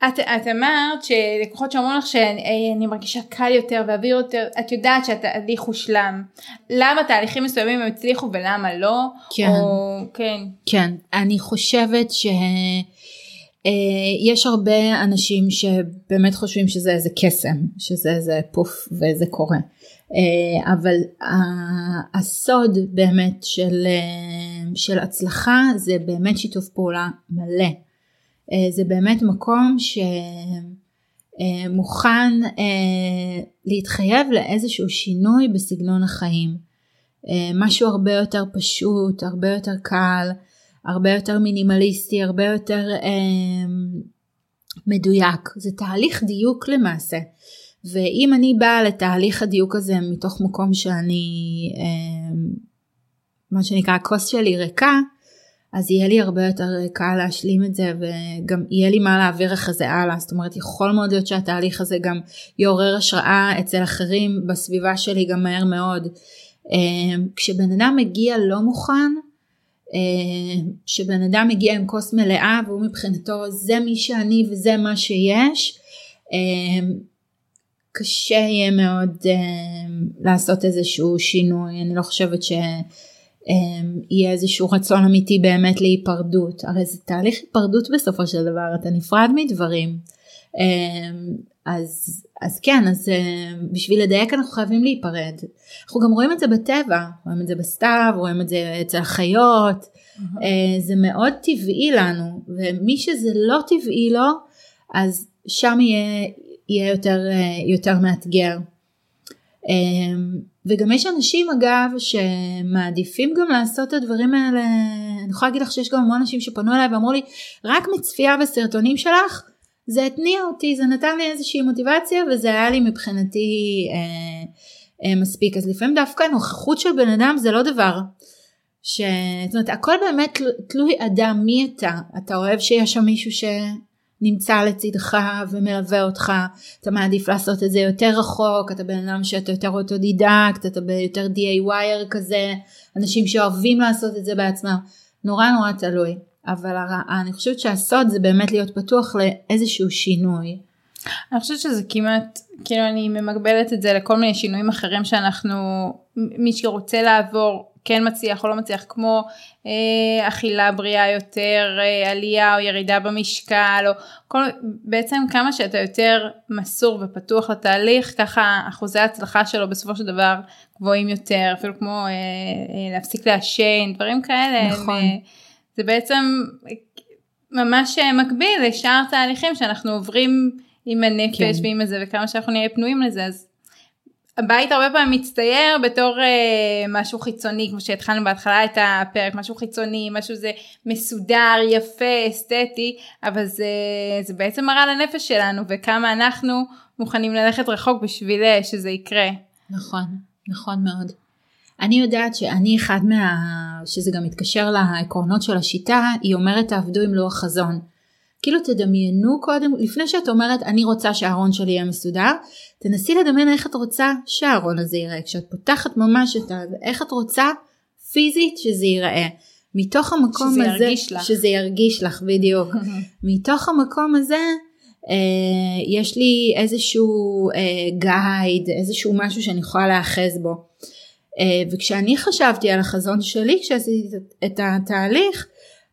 את, את אמרת שלקוחות שאומרים לך שאני מרגישה קל יותר ואוויר יותר, את יודעת שהתהליך הושלם. למה תהליכים מסוימים הם הצליחו ולמה לא? כן. או, כן. כן, אני חושבת שיש אה, הרבה אנשים שבאמת חושבים שזה איזה קסם, שזה איזה פוף וזה קורה. אה, אבל הסוד באמת של, אה, של הצלחה זה באמת שיתוף פעולה מלא. אה, זה באמת מקום שמוכן אה, להתחייב לאיזשהו שינוי בסגנון החיים. אה, משהו הרבה יותר פשוט, הרבה יותר קל, הרבה יותר מינימליסטי, הרבה יותר מדויק. זה תהליך דיוק למעשה. ואם אני באה לתהליך הדיוק הזה מתוך מקום שאני, מה שנקרא, הכוס שלי ריקה, אז יהיה לי הרבה יותר קל להשלים את זה וגם יהיה לי מה להעביר אחרי זה הלאה זאת אומרת יכול מאוד להיות שהתהליך הזה גם יעורר השראה אצל אחרים בסביבה שלי גם מהר מאוד. אה, כשבן אדם מגיע לא מוכן אה, כשבן אדם מגיע עם כוס מלאה והוא מבחינתו זה מי שאני וזה מה שיש אה, קשה יהיה מאוד לעשות איזשהו שינוי אני לא חושבת ש... אמ, יהיה איזשהו רצון אמיתי באמת להיפרדות. הרי זה תהליך היפרדות בסופו של דבר, אתה נפרד מדברים. אמ, אז, אז כן, אז אמ, בשביל לדייק אנחנו חייבים להיפרד. אנחנו גם רואים את זה בטבע, רואים את זה בסתיו, רואים את זה אצל החיות. Mm-hmm. זה מאוד טבעי לנו, ומי שזה לא טבעי לו, אז שם יהיה, יהיה יותר, אה, יותר מאתגר. וגם יש אנשים אגב שמעדיפים גם לעשות את הדברים האלה, אני יכולה להגיד לך שיש גם המון אנשים שפנו אליי ואמרו לי רק מצפייה בסרטונים שלך זה התניע אותי, זה נתן לי איזושהי מוטיבציה וזה היה לי מבחינתי אה, אה, מספיק. אז לפעמים דווקא נוכחות של בן אדם זה לא דבר. ש... זאת אומרת הכל באמת תלוי אדם מי אתה, אתה אוהב שיש שם מישהו ש... נמצא לצדך ומלווה אותך, אתה מעדיף לעשות את זה יותר רחוק, אתה בן אדם שאתה יותר אוטודידקט, אתה יותר DIYer כזה, אנשים שאוהבים לעשות את זה בעצמם, נורא נורא תלוי, אבל אני חושבת שהסוד זה באמת להיות פתוח לאיזשהו שינוי. אני חושבת שזה כמעט, כאילו אני ממקבלת את זה לכל מיני שינויים אחרים שאנחנו, מי שרוצה לעבור כן מצליח או לא מצליח כמו אה, אכילה בריאה יותר, אה, עלייה או ירידה במשקל או כל, בעצם כמה שאתה יותר מסור ופתוח לתהליך ככה אחוזי ההצלחה שלו בסופו של דבר גבוהים יותר אפילו כמו אה, אה, להפסיק לעשן דברים כאלה. נכון. הם, אה, זה בעצם ממש אה, מקביל לשאר תהליכים שאנחנו עוברים עם הנפש כן. ועם זה וכמה שאנחנו נהיה פנויים לזה אז הבית הרבה פעמים מצטייר בתור אה, משהו חיצוני כמו שהתחלנו בהתחלה את הפרק משהו חיצוני משהו זה מסודר יפה אסתטי אבל זה, זה בעצם מראה לנפש שלנו וכמה אנחנו מוכנים ללכת רחוק בשביל אה, שזה יקרה. נכון נכון מאוד. אני יודעת שאני אחד מה... שזה גם מתקשר לעקרונות של השיטה היא אומרת תעבדו עם לוח חזון. כאילו תדמיינו קודם, לפני שאת אומרת אני רוצה שהארון שלי יהיה מסודר, תנסי לדמיין איך את רוצה שהארון הזה ייראה. כשאת פותחת ממש את ה... איך את רוצה פיזית שזה ייראה. מתוך המקום שזה הזה, ירגיש לך. שזה ירגיש לך בדיוק, מתוך המקום הזה אה, יש לי איזשהו אה, גייד, איזשהו משהו שאני יכולה להאחז בו. אה, וכשאני חשבתי על החזון שלי כשעשיתי את התהליך,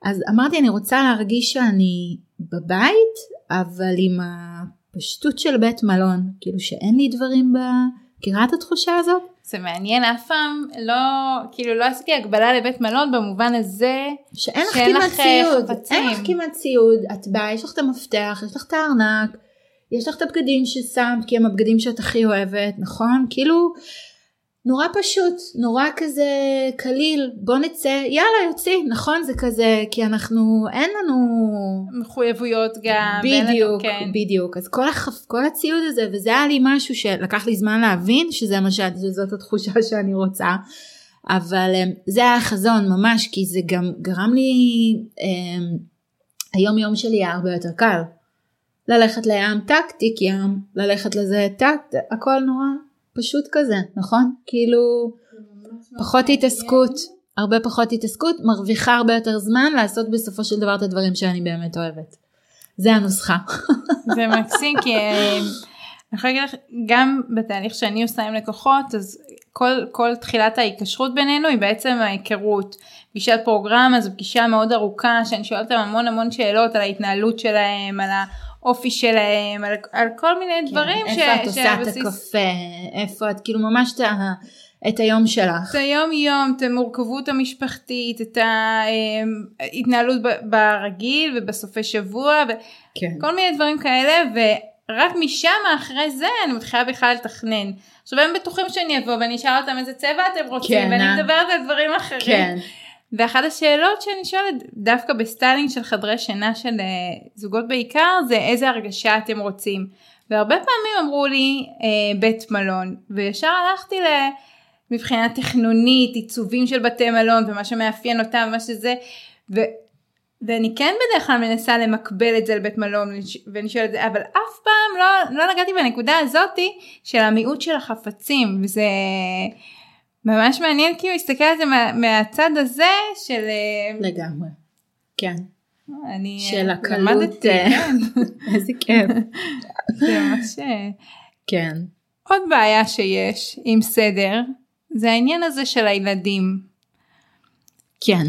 אז אמרתי אני רוצה להרגיש שאני בבית אבל עם הפשטות של בית מלון כאילו שאין לי דברים ב... מכירה את התחושה הזאת? זה מעניין אף פעם לא כאילו לא עשיתי הגבלה לבית מלון במובן הזה שאין לך כמעט ציוד, חפצים. אין לך כמעט ציוד, את באה, יש לך את המפתח, יש לך את הארנק, יש לך את הבגדים ששמת כי הם הבגדים שאת הכי אוהבת, נכון? כאילו נורא פשוט, נורא כזה קליל, בוא נצא, יאללה יוצאים, נכון? זה כזה, כי אנחנו, אין לנו... מחויבויות גם. ואין לנו- בדיוק, כן. בדיוק. אז כל, החפ... כל הציוד הזה, וזה היה לי משהו שלקח לי זמן להבין שזה מה ש... שזאת התחושה שאני רוצה. אבל אה, זה היה החזון ממש, כי זה גם גרם לי, אה, היום יום שלי היה הרבה יותר קל. ללכת לים טק, תיק ים, ללכת לזה טק, הכל נורא פשוט כזה, נכון? כאילו, פחות התעסקות, הרבה פחות התעסקות, מרוויחה הרבה יותר זמן לעשות בסופו של דבר את הדברים שאני באמת אוהבת. זה הנוסחה. זה מקסים כי אה, אני יכולה להגיד לך גם בתהליך שאני עושה עם לקוחות אז כל, כל תחילת ההיקשרות בינינו היא בעצם ההיכרות. פגישת פרוגרמה זו פגישה מאוד ארוכה שאני שואלת אותם המון המון שאלות על ההתנהלות שלהם על האופי שלהם על, על כל מיני כן, דברים. איפה את עושה את הקפה, איפה את כאילו ממש את, ה, את היום שלך. את היום יום, את המורכבות המשפחתית, את ההתנהלות ברגיל ובסופי שבוע כן. וכל מיני דברים כאלה ורק משם אחרי זה אני מתחילה בכלל לתכנן. עכשיו הם בטוחים שאני אבוא ואני אשאל אותם איזה צבע אתם רוצים כן, ואני אה? מדברת על דברים אחרים. כן. ואחת השאלות שאני שואלת דווקא בסטיילינג של חדרי שינה של אה, זוגות בעיקר זה איזה הרגשה אתם רוצים. והרבה פעמים אמרו לי אה, בית מלון וישר הלכתי ל... מבחינה תכנונית עיצובים של בתי מלון ומה שמאפיין אותם ומה שזה. ו... ואני כן בדרך כלל מנסה למקבל את זה לבית מלון ואני שואלת אבל אף פעם לא, לא נגעתי בנקודה הזאתי של המיעוט של החפצים וזה ממש מעניין כאילו להסתכל על זה מה, מהצד הזה של אה, לגמרי. כן. אני אה, של הקלות. אה, כן, איזה כיף. זה ממש כן. עוד בעיה שיש עם סדר זה העניין הזה של הילדים כן.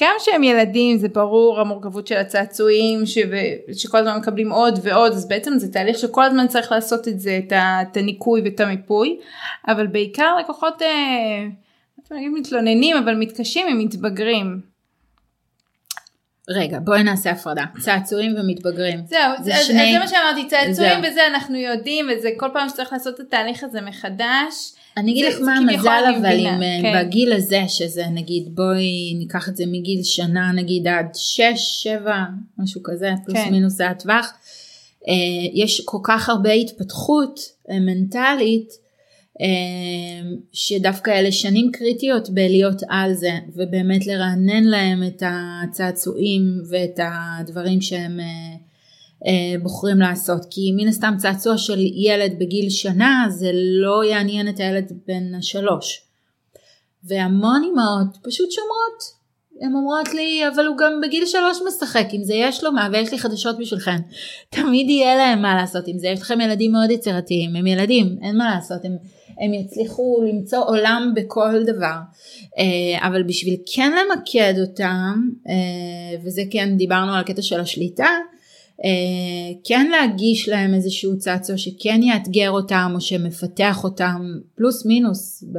גם שהם ילדים זה ברור המורכבות של הצעצועים ש... שכל הזמן מקבלים עוד ועוד אז בעצם זה תהליך שכל הזמן צריך לעשות את זה את, ה... את הניקוי ואת המיפוי אבל בעיקר לקוחות אה, לא מתלוננים אבל מתקשים הם מתבגרים. רגע בואי נעשה הפרדה. צעצועים ומתבגרים. זהו זה זה, אז, שני- אז זה מה שאמרתי צעצועים זהו. וזה אנחנו יודעים וזה כל פעם שצריך לעשות את התהליך הזה מחדש. אני אגיד לך מה המזל אבל אם אה, כן. בגיל הזה שזה נגיד בואי ניקח את זה מגיל שנה נגיד עד 6, 7, משהו כזה, פלוס כן. מינוס זה הטווח. אה, יש כל כך הרבה התפתחות אה, מנטלית שדווקא אלה שנים קריטיות בלהיות על זה ובאמת לרענן להם את הצעצועים ואת הדברים שהם בוחרים לעשות כי מן הסתם צעצוע של ילד בגיל שנה זה לא יעניין את הילד בן השלוש. והמון אמהות פשוט שומרות. הן אומרות לי אבל הוא גם בגיל שלוש משחק עם זה יש לו מה ויש לי חדשות בשבילכם. תמיד יהיה להם מה לעשות עם זה יש לכם ילדים מאוד יצירתיים הם ילדים אין מה לעשות הם, הם יצליחו למצוא עולם בכל דבר. אה, אבל בשביל כן למקד אותם אה, וזה כן דיברנו על הקטע של השליטה אה, כן להגיש להם איזשהו צעצוע שכן יאתגר אותם או שמפתח אותם פלוס מינוס ב...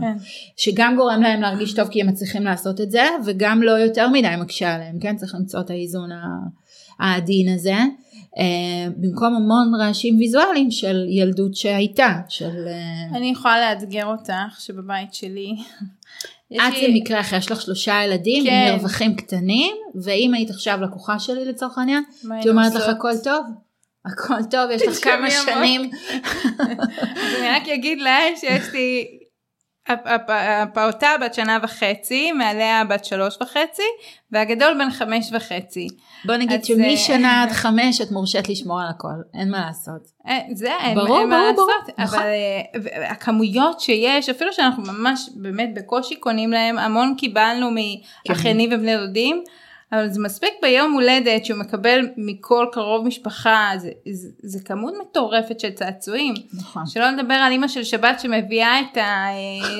כן. שגם גורם להם להרגיש טוב כי הם מצליחים לעשות את זה וגם לא יותר מדי מקשה עליהם כן צריך למצוא את האיזון העדין הזה אה, במקום המון רעשים ויזואליים של ילדות שהייתה של אה, אני יכולה לאתגר אותך שבבית שלי. את לי- במקרה אחרי יש לך שלושה ילדים כן. עם מרווחים קטנים ואם היית עכשיו לקוחה שלי לצורך העניין הייתי אומרת לך? הכל טוב הכל טוב יש לך כמה. שנים אני רק אגיד להם שיש לי הפעוטה בת שנה וחצי, מעליה בת שלוש וחצי, והגדול בן חמש וחצי. בוא נגיד שמשנה אה, עד חמש את מורשית לשמור על הכל אין מה לעשות. אה, זה אין, ברור, אין מה ברור, ברור, לעשות, נכון. אבל אה, הכמויות שיש, אפילו שאנחנו ממש באמת בקושי קונים להם, המון קיבלנו כן. מאחיינים ובני דודים, אבל זה מספיק ביום הולדת שהוא מקבל מכל קרוב משפחה, זה, זה, זה כמות מטורפת של צעצועים. נכון. שלא לדבר על אימא של שבת שמביאה את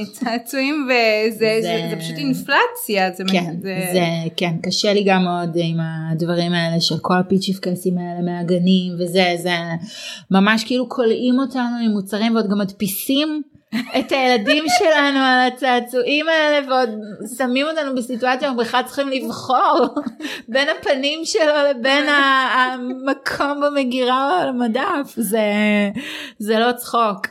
הצעצועים וזה זה, זה- זה פשוט אינפלציה. זה, כן, זה כן, קשה לי גם מאוד עם הדברים האלה של כל הפיצ'יפקסים האלה מהגנים וזה, זה ממש כאילו כולאים אותנו עם מוצרים ועוד גם מדפיסים את הילדים שלנו על הצעצועים האלה ועוד שמים אותנו בסיטואציה בכלל צריכים לבחור בין הפנים שלו לבין המקום במגירה או על המדף, זה, זה לא צחוק.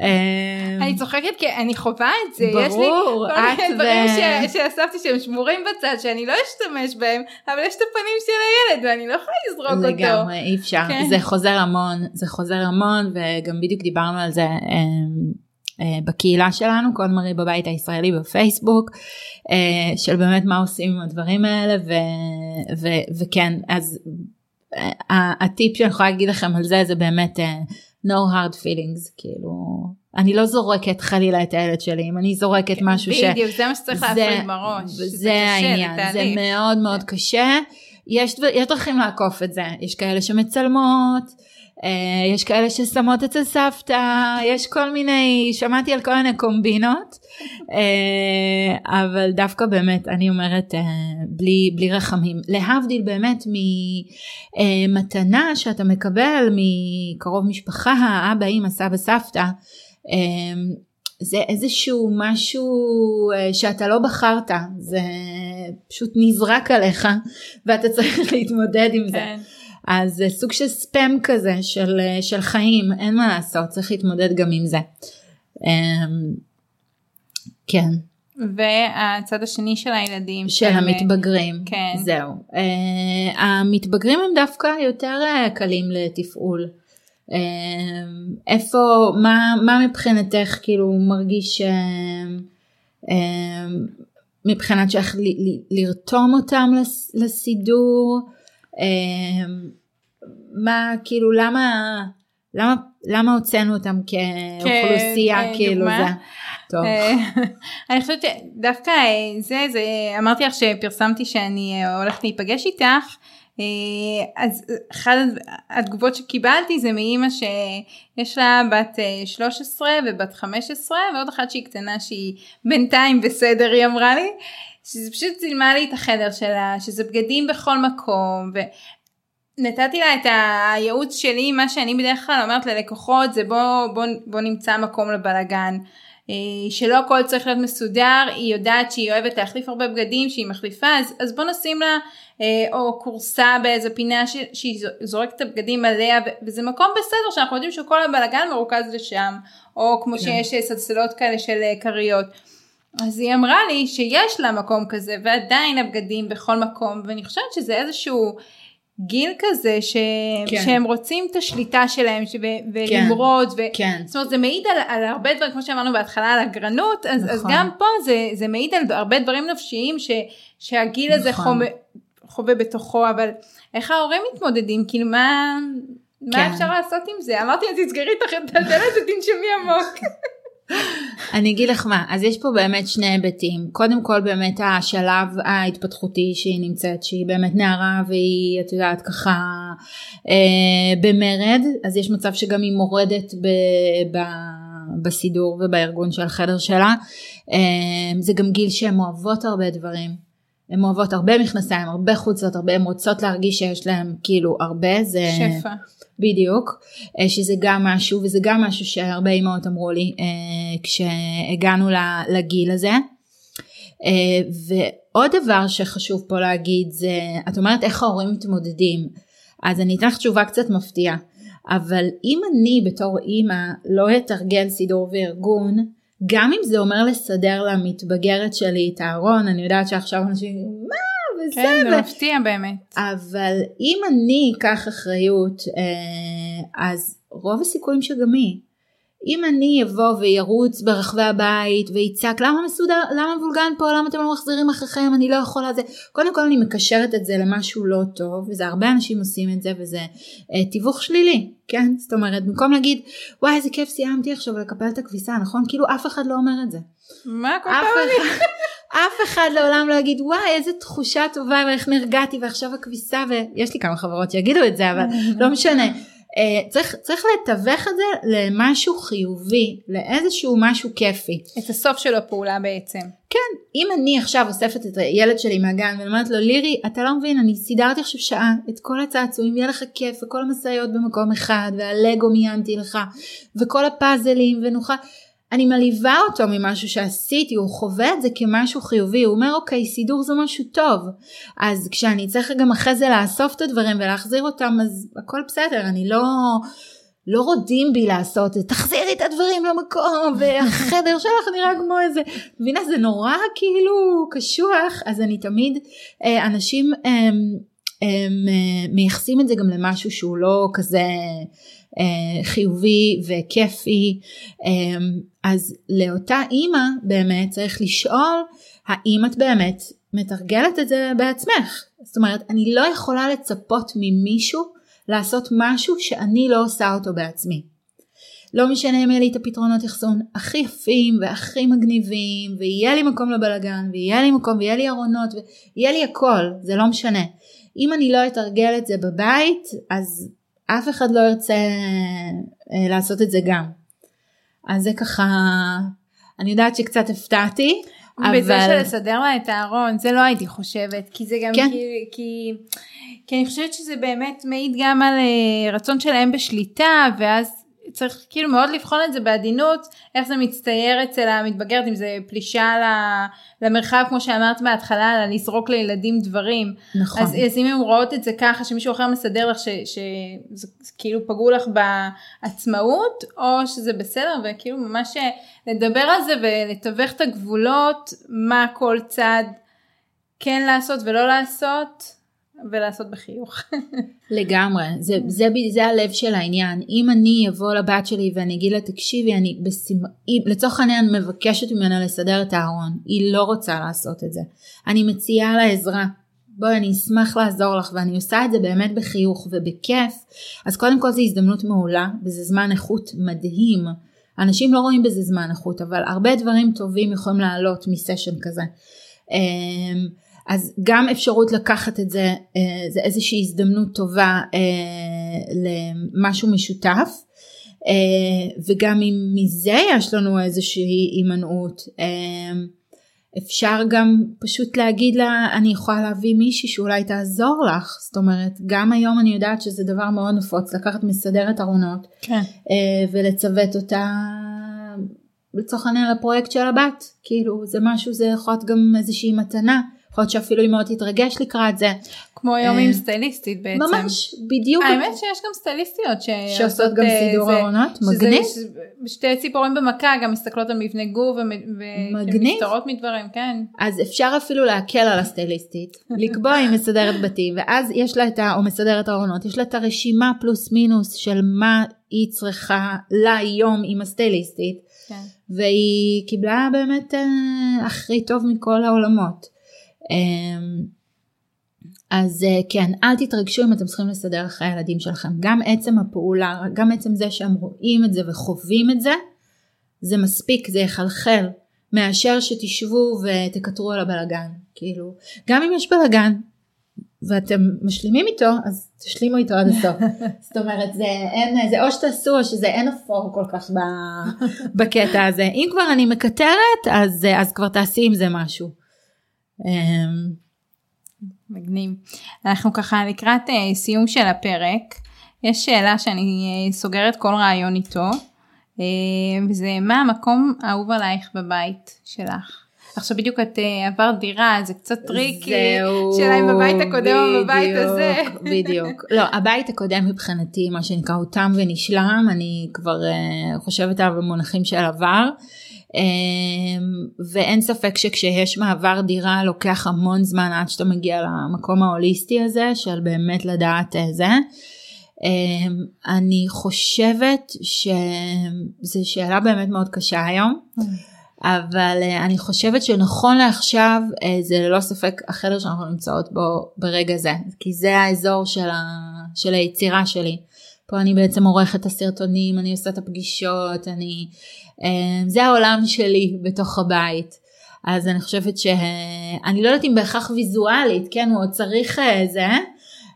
אה, אני צוחקת כי אני חווה את זה, יש לי ברור, כל מיני דברים ו- ש- שאספתי שהם שמורים בצד שאני לא אשתמש בהם, אבל יש את הפנים של הילד ואני לא יכולה לזרוק אותו. לגמרי אי אפשר כן. זה חוזר המון זה חוזר המון וגם בדיוק דיברנו על זה אמ, בקהילה שלנו, קוד מרי בבית הישראלי בפייסבוק, של באמת מה עושים עם הדברים האלה, ו, ו, וכן, אז הטיפ שאני יכולה להגיד לכם על זה, זה באמת no hard feelings, כאילו, אני לא זורקת חלילה את הילד שלי, אם אני זורקת כן, משהו ש... בדיוק, זה מה שצריך להפריד בראש. זה העניין, זה מאוד מאוד קשה. יש, יש דרכים לעקוף את זה, יש כאלה שמצלמות, אה, יש כאלה ששמות אצל סבתא, יש כל מיני, שמעתי על כל מיני קומבינות, אה, אבל דווקא באמת, אני אומרת, אה, בלי, בלי רחמים. להבדיל באמת ממתנה שאתה מקבל מקרוב משפחה, אבא, אמא, סבא, סבתא, זה איזשהו משהו שאתה לא בחרת, זה פשוט נזרק עליך ואתה צריך להתמודד עם זה. כן. אז זה סוג של ספאם כזה של, של חיים, אין מה לעשות, צריך להתמודד גם עם זה. אמ, כן. והצד השני של הילדים. של המתבגרים. כן. זהו. Uh, המתבגרים הם דווקא יותר uh, קלים לתפעול. Uh, איפה, מה, מה מבחינתך כאילו מרגיש uh, uh, מבחינת שאיך לרתום אותם לסידור? אמ, מה כאילו למה למה למה הוצאנו אותם כאוכלוסייה כן, כאילו זה. טוב. אה, אני חושבת שדווקא אה, זה זה אמרתי לך שפרסמתי שאני אה, הולכת להיפגש איתך. אז אחת התגובות שקיבלתי זה מאימא שיש לה בת 13 ובת 15 ועוד אחת שהיא קטנה שהיא בינתיים בסדר היא אמרה לי שזה פשוט צילמה לי את החדר שלה, שזה בגדים בכל מקום, ונתתי לה את הייעוץ שלי, מה שאני בדרך כלל אומרת ללקוחות זה בוא, בוא, בוא נמצא מקום לבלגן. אה, שלא הכל צריך להיות מסודר, היא יודעת שהיא אוהבת להחליף הרבה בגדים שהיא מחליפה, אז, אז בוא נשים לה אה, או כורסה באיזה פינה ש, שהיא זורקת את הבגדים עליה, וזה מקום בסדר שאנחנו יודעים שכל הבלגן מרוכז לשם, או כמו כן. שיש סלסלות כאלה של אה, כריות. אז היא אמרה לי שיש לה מקום כזה ועדיין הבגדים בכל מקום ואני חושבת שזה איזשהו גיל כזה ש... כן. שהם רוצים את השליטה שלהם ש... ולמרוד כן. ו... כן. זאת אומרת זה מעיד על, על הרבה דברים כמו שאמרנו בהתחלה על הגרנות אז, נכון. אז גם פה זה, זה מעיד על הרבה דברים נפשיים ש... שהגיל הזה נכון. חווה, חווה בתוכו אבל איך ההורים מתמודדים כאילו מה, כן. מה אפשר לעשות עם זה אמרתי אז תסגרי את הדלת ותנשמי עמוק. אני אגיד לך מה, אז יש פה באמת שני היבטים. קודם כל באמת השלב ההתפתחותי שהיא נמצאת, שהיא באמת נערה והיא, את יודעת, ככה אה, במרד, אז יש מצב שגם היא מורדת ב, ב, בסידור ובארגון של החדר שלה. אה, זה גם גיל שהן אוהבות הרבה דברים. הן אוהבות הרבה מכנסיים, הרבה חוצות, הרבה, הן רוצות להרגיש שיש להן כאילו הרבה, זה... שפע. בדיוק, אה, שזה גם משהו, וזה גם משהו שהרבה אימהות אמרו לי אה, כשהגענו לגיל הזה. אה, ועוד דבר שחשוב פה להגיד זה, את אומרת איך ההורים מתמודדים, אז אני אתן לך תשובה קצת מפתיעה, אבל אם אני בתור אימא לא אתרגל סידור וארגון, גם אם זה אומר לסדר למתבגרת שלי את הארון, אני יודעת שעכשיו אנשים, מה? וזה. כן, זה מפתיע באמת. אבל אם אני אקח אחריות, אה, אז רוב הסיכויים שגם היא. אם אני אבוא וירוץ ברחבי הבית ויצעק למה מסודר, למה מבולגן פה, למה אתם לא מחזירים אחריכם, אני לא יכולה זה, קודם כל אני מקשרת את זה למשהו לא טוב, וזה הרבה אנשים עושים את זה וזה אה, תיווך שלילי, כן? זאת אומרת, במקום להגיד וואי איזה כיף סיימתי עכשיו לקפל את הכביסה, נכון? כאילו אף אחד לא אומר את זה. מה כל פעם אני? אף אחד לעולם לא יגיד וואי איזה תחושה טובה ואיך נרגעתי ועכשיו הכביסה ויש לי כמה חברות שיגידו את זה אבל לא משנה. Uh, צריך, צריך לתווך את זה למשהו חיובי, לאיזשהו משהו כיפי. את הסוף של הפעולה בעצם. כן, אם אני עכשיו אוספת את הילד שלי מהגן ואומרת לו לירי אתה לא מבין אני סידרתי עכשיו שעה את כל הצעצועים יהיה לך כיף וכל המשאיות במקום אחד והלגו מיינתי לך וכל הפאזלים ונוכל אני מלהיבה אותו ממשהו שעשיתי, הוא חווה את זה כמשהו חיובי, הוא אומר אוקיי סידור זה משהו טוב, אז כשאני צריך גם אחרי זה לאסוף את הדברים ולהחזיר אותם אז הכל בסדר, אני לא, לא רודים בי לעשות את תחזירי את הדברים למקום והחדר שלך נראה כמו איזה, מבינה זה נורא כאילו קשוח, אז אני תמיד, אה, אנשים הם, הם, הם, מייחסים את זה גם למשהו שהוא לא כזה אה, חיובי וכיפי. אה, אז לאותה אימא באמת צריך לשאול האם את באמת מתרגלת את זה בעצמך. זאת אומרת, אני לא יכולה לצפות ממישהו לעשות משהו שאני לא עושה אותו בעצמי. לא משנה אם יהיה לי את הפתרונות אחסון הכי יפים והכי מגניבים ויהיה לי מקום לבלגן ויהיה לי מקום ויהיה לי ארונות ויהיה לי הכל זה לא משנה. אם אני לא אתרגל את זה בבית אז אף אחד לא ירצה אה, לעשות את זה גם. אז זה ככה אני יודעת שקצת הפתעתי. אבל... בזה של לסדר לה את הארון זה לא הייתי חושבת כי זה גם כן. כי, כי, כי אני חושבת שזה באמת מעיד גם על אה, רצון שלהם בשליטה ואז צריך כאילו מאוד לבחון את זה בעדינות, איך זה מצטייר אצל המתבגרת, אם זה פלישה למרחב כמו שאמרת בהתחלה, לזרוק לילדים דברים. נכון. אז, אז אם הן רואות את זה ככה, שמישהו אחר מסדר לך שזה כאילו פגעו לך בעצמאות, או שזה בסדר, וכאילו ממש לדבר על זה ולתווך את הגבולות, מה כל צד כן לעשות ולא לעשות. ולעשות בחיוך. לגמרי, זה, זה, זה הלב של העניין. אם אני אבוא לבת שלי ואני אגיד לה תקשיבי, אני בסימ... לצורך העניין מבקשת ממנה לסדר את הארון, היא לא רוצה לעשות את זה. אני מציעה לה עזרה. בואי אני אשמח לעזור לך ואני עושה את זה באמת בחיוך ובכיף. אז קודם כל זו הזדמנות מעולה וזה זמן איכות מדהים. אנשים לא רואים בזה זמן איכות אבל הרבה דברים טובים יכולים לעלות מסשן כזה. אמ, אז גם אפשרות לקחת את זה, אה, זה איזושהי הזדמנות טובה אה, למשהו משותף. אה, וגם אם מזה יש לנו איזושהי הימנעות, אפשר גם פשוט להגיד לה אני יכולה להביא מישהי שאולי תעזור לך זאת אומרת גם היום אני יודעת שזה דבר מאוד נפוץ לקחת מסדרת ארונות כן. ולצוות אותה לצורך העניין לפרויקט של הבת כאילו זה משהו זה יכול להיות גם איזושהי מתנה יכול להיות שאפילו היא מאוד תתרגש לקראת זה. כמו היום עם אה, סטייליסטית בעצם. ממש, בדיוק. האמת שיש גם סטייליסטיות שעושות גם אה, סידור העונות, מגניב. שתי ציפורים במכה גם מסתכלות על מבנה גוף ומסתרות מדברים, כן. אז אפשר אפילו להקל על הסטייליסטית, לקבוע עם מסדרת בתים, ואז יש לה את ה... או מסדרת העונות, יש לה את הרשימה פלוס מינוס של מה היא צריכה להיום עם הסטייליסטית. כן. והיא קיבלה באמת אה, הכי טוב מכל העולמות. אמ, אז אה, כן, אל תתרגשו אם אתם צריכים לסדר אחרי הילדים שלכם. גם עצם הפעולה, גם עצם זה שהם רואים את זה וחווים את זה, זה מספיק, זה יחלחל, מאשר שתשבו ותקטרו על הבלגן. כאילו, גם אם יש בלגן ואתם משלימים איתו, אז תשלימו איתו עד הסוף. זאת אומרת, זה, אין, זה או שתעשו או שזה אין אפור כל כך בקטע הזה. אם כבר אני מקטרת, אז, אז כבר תעשי עם זה משהו. אמ, מגניב. אנחנו ככה לקראת אה, סיום של הפרק. יש שאלה שאני אה, סוגרת כל ראיון איתו, אה, וזה מה המקום האהוב עלייך בבית שלך? עכשיו בדיוק את עברת דירה, זה קצת טריקי, שאלה אם בבית הקודם או בבית הזה. בדיוק, לא, הבית הקודם מבחינתי, מה שנקרא, הוא תם ונשלם, אני כבר אה, חושבת עליו במונחים של עבר. אמ, ואין ספק שכשיש מעבר דירה לוקח המון זמן עד שאתה מגיע למקום ההוליסטי הזה של באמת לדעת זה. אמ, אני חושבת שזו שאלה באמת מאוד קשה היום. אבל אה, אני חושבת שנכון לעכשיו אה, זה ללא ספק החדר שאנחנו נמצאות בו ברגע זה כי זה האזור של, ה, של היצירה שלי. פה אני בעצם עורכת את הסרטונים, אני עושה את הפגישות, אני זה העולם שלי בתוך הבית. אז אני חושבת שאני לא יודעת אם בהכרח ויזואלית, כן, הוא עוד צריך איזה, אה,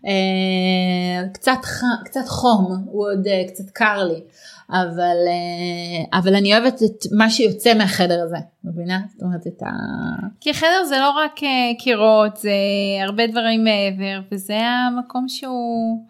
אה, קצת, קצת חום, הוא עוד אה, קצת קר לי, אבל, אבל אני אוהבת את מה שיוצא מהחדר הזה, מבינה? זאת אומרת את ה... כי חדר זה לא רק קירות, זה הרבה דברים מעבר, וזה המקום שהוא...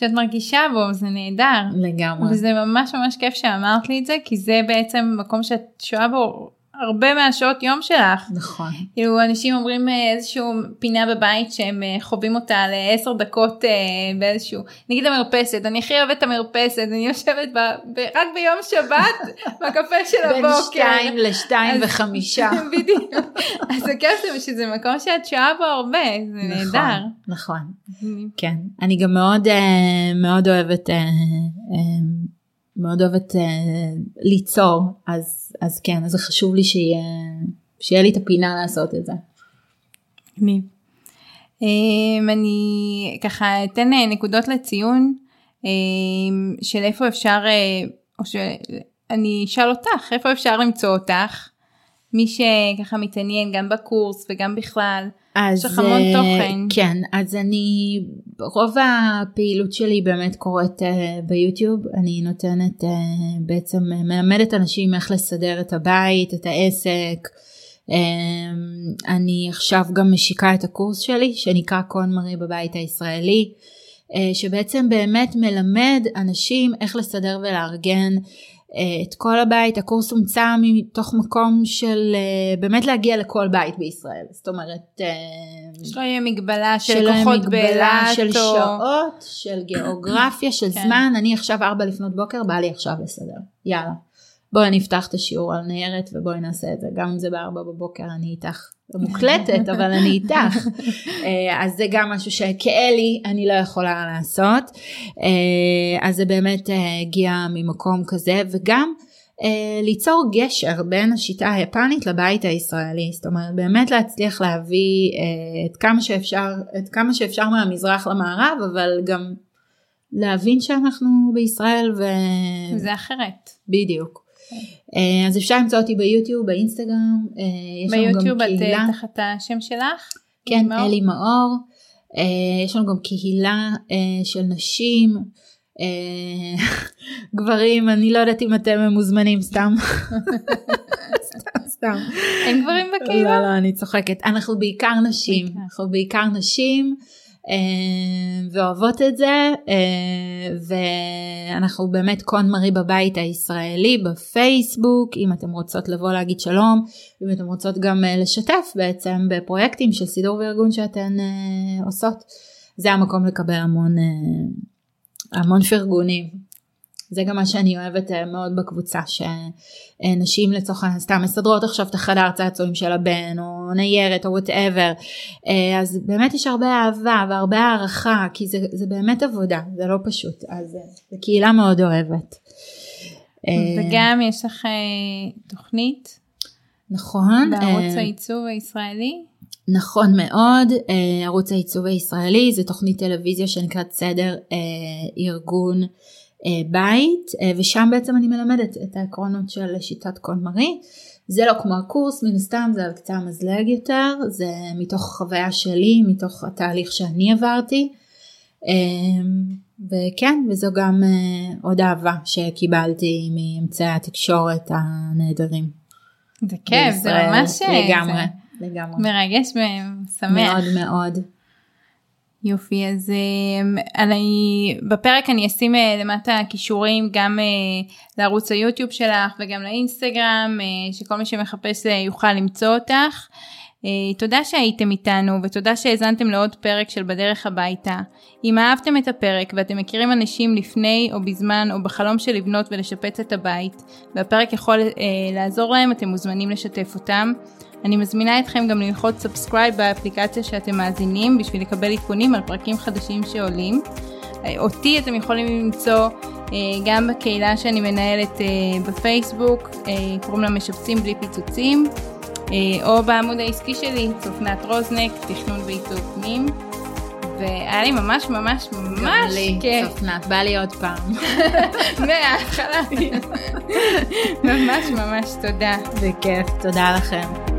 שאת מרגישה בו זה נהדר. לגמרי. וזה ממש ממש כיף שאמרת לי את זה כי זה בעצם מקום שאת שוהה בו הרבה מהשעות יום שלך. נכון. כאילו אנשים אומרים אה, איזשהו פינה בבית שהם אה, חווים אותה לעשר דקות אה, באיזשהו, נגיד המרפסת, אני הכי אוהבת את המרפסת, אני יושבת ב, ב, רק ביום שבת בקפה של הבוקר. בין שתיים לשתיים וחמישה. בדיוק. אז זה שזה מקום שאת שעה בו הרבה, זה נהדר. נכון, כן. אני גם מאוד מאוד אוהבת, מאוד אוהבת אה, ליצור, אז, אז כן, אז זה חשוב לי שיהיה, שיהיה לי את הפינה לעשות את זה. מגניב. אמ, אני ככה אתן אה, נקודות לציון אמ, של איפה אפשר, אה, או שאני אשאל אותך, איפה אפשר למצוא אותך? מי שככה מתעניין גם בקורס וגם בכלל. אז לך המון אה, תוכן. כן, אז אני, רוב הפעילות שלי באמת קורית אה, ביוטיוב, אני נותנת, אה, בעצם אה, מלמדת אנשים איך לסדר את הבית, את העסק. אה, אני עכשיו גם משיקה את הקורס שלי, שנקרא קון מרי בבית הישראלי, אה, שבעצם באמת מלמד אנשים איך לסדר ולארגן את כל הבית, הקורס הומצא מתוך מקום של אה, באמת להגיע לכל בית בישראל, זאת אומרת, אה, שלא יהיה מגבלה של לקוחות מגבלה באילת של או... שעות, של גיאוגרפיה, של כן. זמן, אני עכשיו ארבע לפנות בוקר, בא לי עכשיו לסדר, יאללה. בואי נפתח את השיעור על ניירת ובואי נעשה את זה, גם אם זה בארבע בבוקר אני איתך, מוקלטת אבל אני איתך, אה, אז זה גם משהו שכאלי אני לא יכולה לעשות, אה, אז זה באמת אה, הגיע ממקום כזה וגם ליצור גשר בין השיטה היפנית לבית הישראלי, זאת אומרת באמת להצליח להביא את כמה שאפשר, את כמה שאפשר מהמזרח למערב, אבל גם להבין שאנחנו בישראל ו... זה אחרת. בדיוק. אה, אז אפשר למצוא אותי ביוטיוב, באינסטגרם, אה, יש לנו גם ביוטיוב את קהילה, אה, תחת השם שלך? כן, מאור? אלי מאור, אה, יש לנו גם קהילה אה, של נשים, אה, גברים, אני לא יודעת אם אתם מוזמנים סתם. סתם, סתם. אין גברים בקהילה? לא, לא, אני צוחקת. אנחנו בעיקר נשים. אנחנו בעיקר נשים. אה, ואוהבות את זה אה, ואנחנו באמת קון מרי בבית הישראלי בפייסבוק אם אתם רוצות לבוא להגיד שלום אם אתם רוצות גם אה, לשתף בעצם בפרויקטים של סידור וארגון שאתן עושות. זה המקום לקבל המון המון פרגונים זה גם מה שאני אוהבת אה, מאוד בקבוצה שנשים לצורך העניין סתם מסדרות עכשיו את החדר צעצועים של הבן או ניירת או וואטאבר אז באמת יש הרבה אהבה והרבה הערכה כי זה, זה באמת עבודה זה לא פשוט אז אה, זו קהילה מאוד אוהבת. אה, וגם יש לך אה, תוכנית נכון בערוץ אה, העיצוב הישראלי? נכון מאוד, אה, ערוץ העיצוב הישראלי זה תוכנית טלוויזיה שנקראת סדר אה, ארגון אה, בית אה, ושם בעצם אני מלמדת את העקרונות של שיטת קון מרי. זה לא כמו הקורס מן הסתם זה על קצה המזלג יותר זה מתוך חוויה שלי מתוך התהליך שאני עברתי. אה, וכן וזו גם אה, עוד אהבה שקיבלתי מאמצעי התקשורת הנהדרים. זה כיף, זה. ממש אה, לגמרי, זה לגמרי. מרגש ושמח. מאוד מאוד. יופי, אז אה, אני, בפרק אני אשים אה, למטה כישורים גם אה, לערוץ היוטיוב שלך וגם לאינסטגרם, אה, שכל מי שמחפש יוכל למצוא אותך. תודה שהייתם איתנו ותודה שהאזנתם לעוד פרק של בדרך הביתה. אם אהבתם את הפרק ואתם מכירים אנשים לפני או בזמן או בחלום של לבנות ולשפץ את הבית, והפרק יכול אה, לעזור להם, אתם מוזמנים לשתף אותם. אני מזמינה אתכם גם ללחוץ subscribe באפליקציה שאתם מאזינים בשביל לקבל עדכונים על פרקים חדשים שעולים. אה, אותי אתם יכולים למצוא אה, גם בקהילה שאני מנהלת אה, בפייסבוק, קוראים לה משפצים בלי פיצוצים, או בעמוד העסקי שלי, צופנת רוזנק, תכנון ועיצוב פנים. והיה לי ממש ממש ממש כיף. צפנת, בא לי עוד פעם. מההתחלה. ממש ממש תודה. בכיף, תודה לכם.